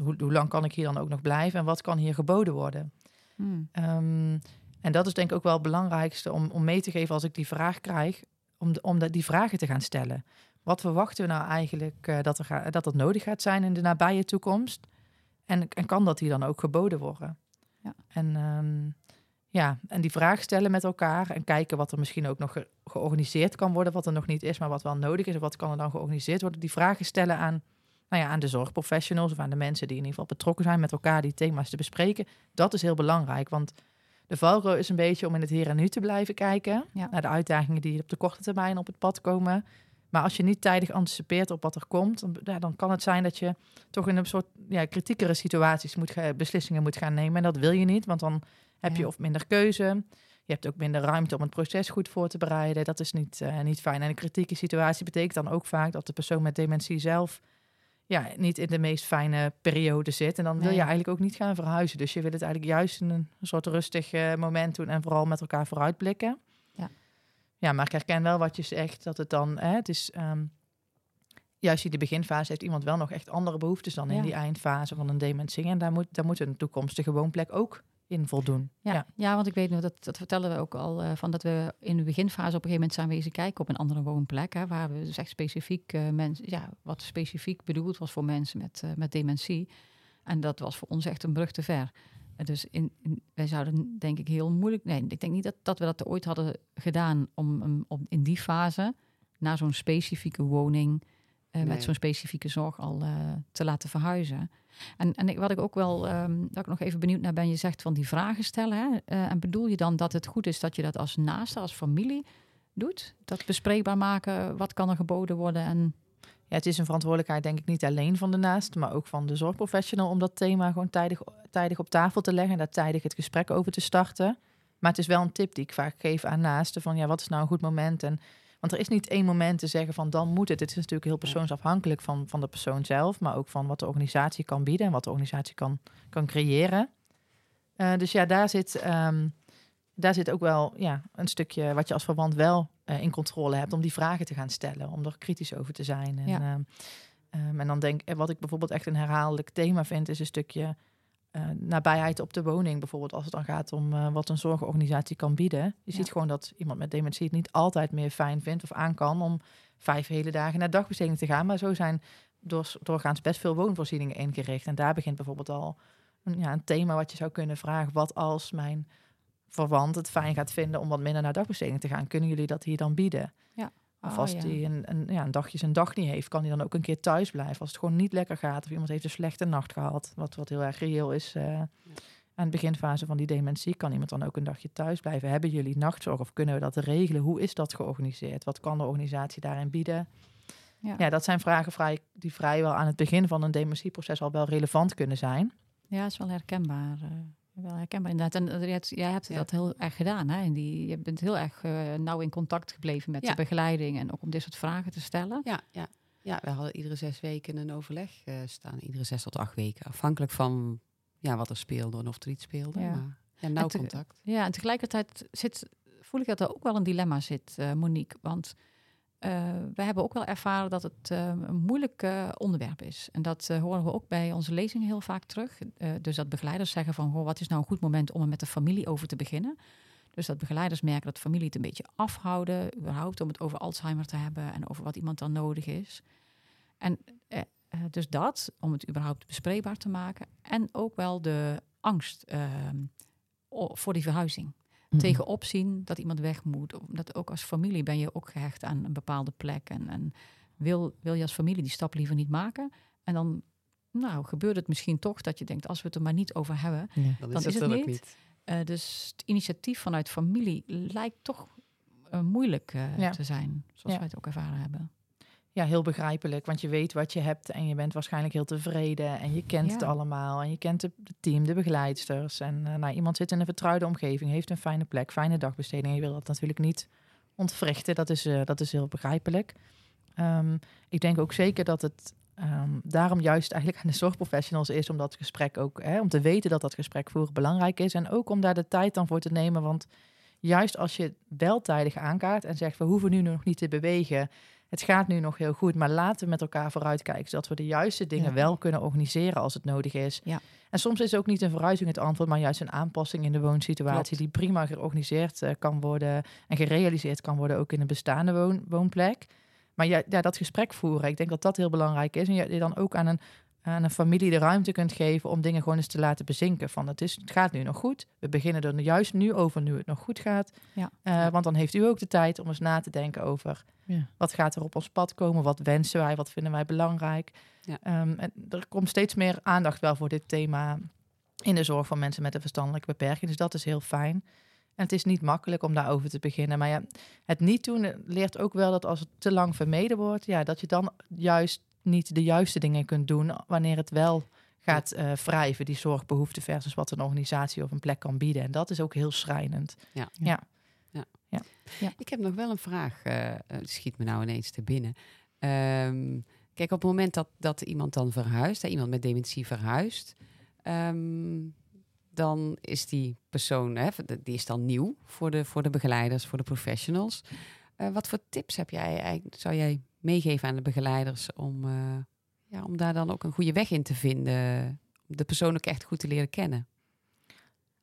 Hoe, hoe lang kan ik hier dan ook nog blijven en wat kan hier geboden worden? Hmm. Ehm, en dat is denk ik ook wel het belangrijkste om, om mee te geven als ik die vraag krijg, om, de, om de, die vragen te gaan stellen. Wat verwachten we nou eigenlijk uh, dat, er ga, dat het nodig gaat zijn in de nabije toekomst? En, en kan dat hier dan ook geboden worden? Ja. En, um, ja, en die vraag stellen met elkaar en kijken wat er misschien ook nog georganiseerd kan worden, wat er nog niet is, maar wat wel nodig is wat kan er dan georganiseerd worden. Die vragen stellen aan, nou ja, aan de zorgprofessionals of aan de mensen die in ieder geval betrokken zijn met elkaar die thema's te bespreken. Dat is heel belangrijk, want de valro is een beetje om in het hier en nu te blijven kijken naar de uitdagingen die op de korte termijn op het pad komen. Maar als je niet tijdig anticipeert op wat er komt, dan, ja, dan kan het zijn dat je toch in een soort ja, kritiekere situaties moet beslissingen moet gaan nemen. En dat wil je niet, want dan heb je of minder keuze. Je hebt ook minder ruimte om het proces goed voor te bereiden. Dat is niet, uh, niet fijn. En een kritieke situatie betekent dan ook vaak dat de persoon met dementie zelf ja, niet in de meest fijne periode zit. En dan wil je eigenlijk ook niet gaan verhuizen. Dus je wil het eigenlijk juist in een soort rustig uh, moment doen en vooral met elkaar vooruitblikken. Ja. ja, maar ik herken wel wat je zegt, dat het dan, hè, het is um, juist in de beginfase heeft iemand wel nog echt andere behoeftes dan in die eindfase van een dementie. En daar moet, daar moet een toekomstige woonplek ook in voldoen. Ja, ja. want ik weet nog, dat, dat vertellen we ook al, uh, van dat we in de beginfase op een gegeven moment zijn wezen kijken op een andere woonplek, hè, waar we dus echt specifiek uh, mensen, ja, wat specifiek bedoeld was voor mensen met, uh, met dementie. En dat was voor ons echt een brug te ver. Dus in, in, wij zouden denk ik heel moeilijk, nee, ik denk niet dat, dat we dat ooit hadden gedaan om, om in die fase naar zo'n specifieke woning nee. met zo'n specifieke zorg al te laten verhuizen. En, en wat ik ook wel, um, dat ik nog even benieuwd naar ben, je zegt van die vragen stellen. Hè? Uh, en bedoel je dan dat het goed is dat je dat als naaste, als familie doet? Dat bespreekbaar maken, wat kan er geboden worden en... Ja, het is een verantwoordelijkheid, denk ik, niet alleen van de naaste, maar ook van de zorgprofessional om dat thema gewoon tijdig, tijdig op tafel te leggen en daar tijdig het gesprek over te starten. Maar het is wel een tip die ik vaak geef aan naasten van ja, wat is nou een goed moment en want er is niet één moment te zeggen van dan moet het. Het is natuurlijk heel persoonsafhankelijk van, van de persoon zelf, maar ook van wat de organisatie kan bieden en wat de organisatie kan, kan creëren. Uh, dus ja, daar zit, um, daar zit ook wel ja, een stukje wat je als verband wel uh, in controle hebt om die vragen te gaan stellen, om er kritisch over te zijn. En, ja. um, en dan denk ik, wat ik bijvoorbeeld echt een herhaaldelijk thema vind, is een stukje nabijheid op de woning. Bijvoorbeeld als het dan gaat om uh, wat een zorgorganisatie kan bieden. Je ziet gewoon dat iemand met dementie het niet altijd meer fijn vindt of aan kan om vijf hele dagen naar dagbesteding te gaan. Maar zo zijn door, doorgaans best veel woonvoorzieningen ingericht. En daar begint bijvoorbeeld al een, ja, een thema wat je zou kunnen vragen. Wat als mijn verwant het fijn gaat vinden om wat minder naar dagbesteding te gaan? Kunnen jullie dat hier dan bieden? Ja. Of oh, als hij een, een, ja, een dagje zijn dag niet heeft, kan hij dan ook een keer thuis blijven. Als het gewoon niet lekker gaat of iemand heeft een slechte nacht gehad, wat, wat heel erg reëel is uh, aan de beginfase van die dementie, kan iemand dan ook een dagje thuis blijven. Hebben jullie nachtzorg of kunnen we dat regelen? Hoe is dat georganiseerd? Wat kan de organisatie daarin bieden? Ja, ja dat zijn vragen vrij, die vrijwel aan het begin van een dementieproces al wel relevant kunnen zijn. Ja, is wel herkenbaar. Uh wel herkenbaar inderdaad. En uh, jij hebt dat heel erg gedaan. Hè? En die, je bent heel erg uh, nauw in contact gebleven met de begeleiding en ook om dit soort vragen te stellen. Ja, ja. ja we hadden iedere zes weken een overleg uh, staan. Iedere zes tot acht weken. Afhankelijk van ja, wat er speelde en of er iets speelde. Ja. Maar ja, nauw contact. Ja, en tegelijkertijd zit, voel ik dat er ook wel een dilemma zit, Monique. Want uh, we hebben ook wel ervaren dat het uh, een moeilijk uh, onderwerp is. En dat horen we ook bij onze lezingen heel vaak terug. dus dat begeleiders zeggen van, wat is nou een goed moment om er met de familie over te beginnen? Dus dat begeleiders merken dat familie het een beetje afhouden, überhaupt om het over Alzheimer te hebben en over wat iemand dan nodig is. En eh, eh dus dat, om het überhaupt bespreekbaar te maken. En ook wel de angst uh, voor die verhuizing. Mm Tegenop zien dat iemand weg moet. Omdat ook als familie ben je ook gehecht aan een bepaalde plek. En, en wil, wil je als familie die stap liever niet maken. En dan nou, gebeurt het misschien toch dat je denkt, als we het er maar niet over hebben, dan, is het, niet. niet. Uh, dus het initiatief vanuit familie lijkt toch uh, moeilijk uh, te zijn, zoals ja. wij het ook ervaren hebben. Ja, heel begrijpelijk, want je weet wat je hebt en je bent waarschijnlijk heel tevreden en je kent het allemaal en je kent het team, de begeleidsters en nou, iemand zit in een vertrouwde omgeving, heeft een fijne plek, fijne dagbesteding je wil dat natuurlijk niet ontwrichten, dat is, dat is heel begrijpelijk. Um, ik denk ook zeker dat het Um, daarom juist eigenlijk aan de zorgprofessionals is om dat gesprek ook, hè, om te weten dat dat gesprek voeren belangrijk is. En ook om daar de tijd dan voor te nemen. Want juist als je wel tijdig aankaart en zegt, we hoeven nu nog niet te bewegen. Het gaat nu nog heel goed, maar laten we met elkaar vooruitkijken. Zodat we de juiste dingen wel kunnen organiseren als het nodig is. Ja. En soms is ook niet een verhuizing het antwoord, maar juist een aanpassing in de woonsituatie. Die prima georganiseerd uh, kan worden en gerealiseerd kan worden ook in een bestaande woon, woonplek. Maar ja, ja, dat gesprek voeren, ik denk dat dat heel belangrijk is. En je dan ook aan een, aan een familie de ruimte kunt geven om dingen gewoon eens te laten bezinken. Van het, is, het gaat nu nog goed. We beginnen er juist nu over nu het nog goed gaat. Ja. Uh, want dan heeft u ook de tijd om eens na te denken over ja. wat gaat er op ons pad komen. Wat wensen wij? Wat vinden wij belangrijk? Ja. Um, en er komt steeds meer aandacht wel voor dit thema in de zorg van mensen met een verstandelijke beperking. Dus dat is heel fijn. En het is niet makkelijk om daarover te beginnen. Maar ja, het niet doen leert ook wel dat als het te lang vermeden wordt, ja, dat je dan juist niet de juiste dingen kunt doen wanneer het wel gaat uh, wrijven, die zorgbehoefte versus wat een organisatie of een plek kan bieden. En dat is ook heel schrijnend. Ja. ja. ja. ja. ja. Ik heb nog wel een vraag, uh, schiet me nou ineens te binnen. Um, kijk, op het moment dat, dat iemand dan verhuist, hè, iemand met dementie verhuist, um, dan is die persoon, hè, die is dan nieuw voor de, voor de begeleiders, voor de professionals. Uh, wat voor tips heb jij, zou jij meegeven aan de begeleiders om, uh, ja, om daar dan ook een goede weg in te vinden, de persoon ook echt goed te leren kennen?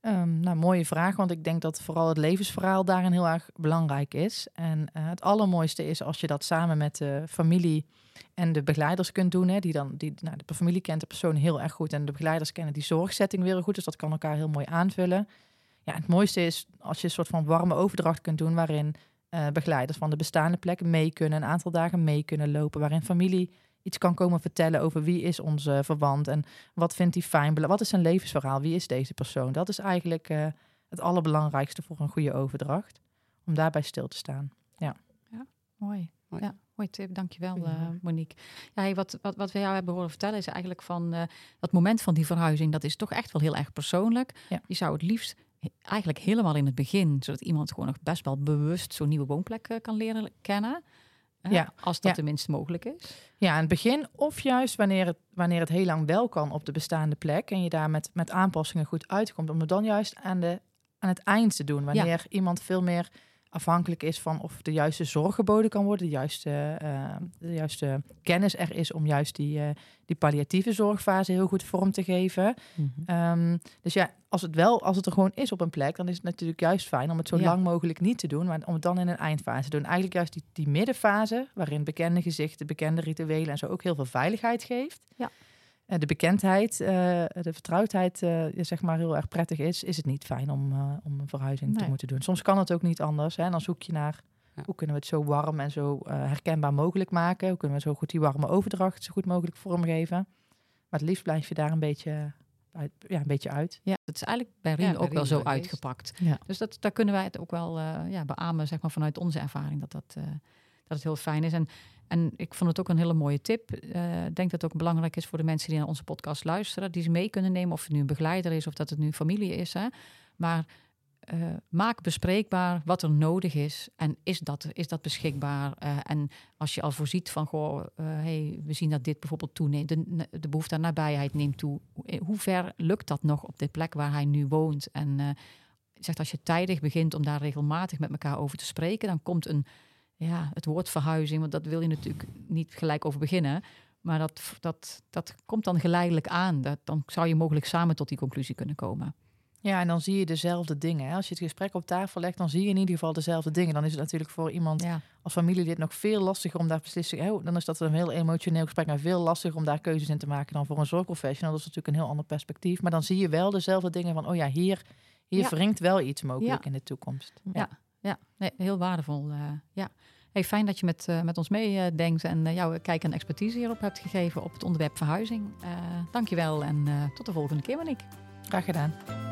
Um, nou, mooie vraag, want ik denk dat vooral het levensverhaal daarin heel erg belangrijk is. En uh, het allermooiste is als je dat samen met de familie en de begeleiders kunt doen. Hè, die dan, die, nou, de familie kent de persoon heel erg goed en de begeleiders kennen die zorgzetting weer goed. Dus dat kan elkaar heel mooi aanvullen. Ja, het mooiste is als je een soort van warme overdracht kunt doen, waarin uh, begeleiders van de bestaande plek mee kunnen, een aantal dagen mee kunnen lopen, waarin familie iets kan komen vertellen over wie is onze verwant en wat vindt hij fijn, wat is zijn levensverhaal, wie is deze persoon. Dat is eigenlijk uh, het allerbelangrijkste voor een goede overdracht, om daarbij stil te staan. Ja, ja mooi. mooi. Ja. Mooi tip, dankjewel uh, Monique. Ja, wat, wat, wat we jou hebben horen vertellen is eigenlijk van uh, dat moment van die verhuizing, dat is toch echt wel heel erg persoonlijk. Je zou het liefst eigenlijk helemaal in het begin, zodat iemand gewoon nog best wel bewust zo'n nieuwe woonplek kan leren kennen. Ja. Als dat tenminste mogelijk is. Ja, aan het begin of juist wanneer het, wanneer het heel lang wel kan op de bestaande plek en je daar met, met aanpassingen goed uitkomt, om het dan juist aan, de, aan het eind te doen. Wanneer iemand veel meer afhankelijk is van of de juiste zorg geboden kan worden, de juiste, uh, de juiste kennis er is om juist die, uh, die palliatieve zorgfase heel goed vorm te geven. Mm -hmm. um, dus ja, als het wel, als het er gewoon is op een plek, dan is het natuurlijk juist fijn om het zo lang mogelijk niet te doen, maar om het dan in een eindfase te doen. Eigenlijk juist die, die middenfase, waarin bekende gezichten, bekende rituelen en zo ook heel veel veiligheid geeft. Ja. Eh, de bekendheid, uh, de vertrouwdheid, uh, zeg maar heel erg prettig is, is het niet fijn om, om een verhuizing te moeten doen. Soms kan het ook niet anders. Hè? En dan zoek je naar hoe kunnen we het zo warm en zo herkenbaar mogelijk maken. Hoe kunnen we zo goed die warme overdracht zo goed mogelijk vormgeven. Maar het liefst blijf je daar een beetje uit, ja, een beetje uit. Ja, het is eigenlijk bij Rien ook wel zo uitgepakt. Ja. Dus dat, daar kunnen wij het ook wel ja, beamen, zeg maar, vanuit onze ervaring, dat, dat, dat het heel fijn is. En en ik vond het ook een hele mooie tip. Eh, ik denk dat het ook belangrijk is voor de mensen die naar onze podcast luisteren, die ze mee kunnen nemen, of het nu een begeleider is of dat het nu familie is. Hè. Maar uh, maak bespreekbaar wat er nodig is en is dat, is dat beschikbaar? Uh, en als je al voorziet van, goh, hey, we zien dat dit bijvoorbeeld toeneemt, de, de behoefte aan nabijheid neemt toe. Hoe ver lukt dat nog op de plek waar hij nu woont? En zegt als je tijdig begint om daar regelmatig met elkaar over te spreken, dan komt een ja, het woord verhuizing, want dat wil je natuurlijk niet gelijk over beginnen. Maar dat, dat, dat komt dan geleidelijk aan. Dat, dan zou je mogelijk samen tot die conclusie kunnen komen. Ja, en dan zie je dezelfde dingen. Hè? Als je het gesprek op tafel legt, dan zie je in ieder geval dezelfde dingen. Dan is het natuurlijk voor iemand als familielid nog veel lastiger om daar beslissingen... Oh, dan is dat een heel emotioneel gesprek en veel lastiger om daar keuzes in te maken dan voor een zorgprofessional. Dat is natuurlijk een heel ander perspectief. Maar dan zie je wel dezelfde dingen van, oh ja, hier, hier ja. wringt wel iets mogelijk in de toekomst. Ja, ja. Nee, heel waardevol. Uh, ja. Hey, fijn dat je met, uh, met ons meedenkt uh, en jouw kijk en expertise hierop hebt gegeven op het onderwerp verhuizing. Uh, dankjewel en tot de volgende keer, Monique. Graag gedaan.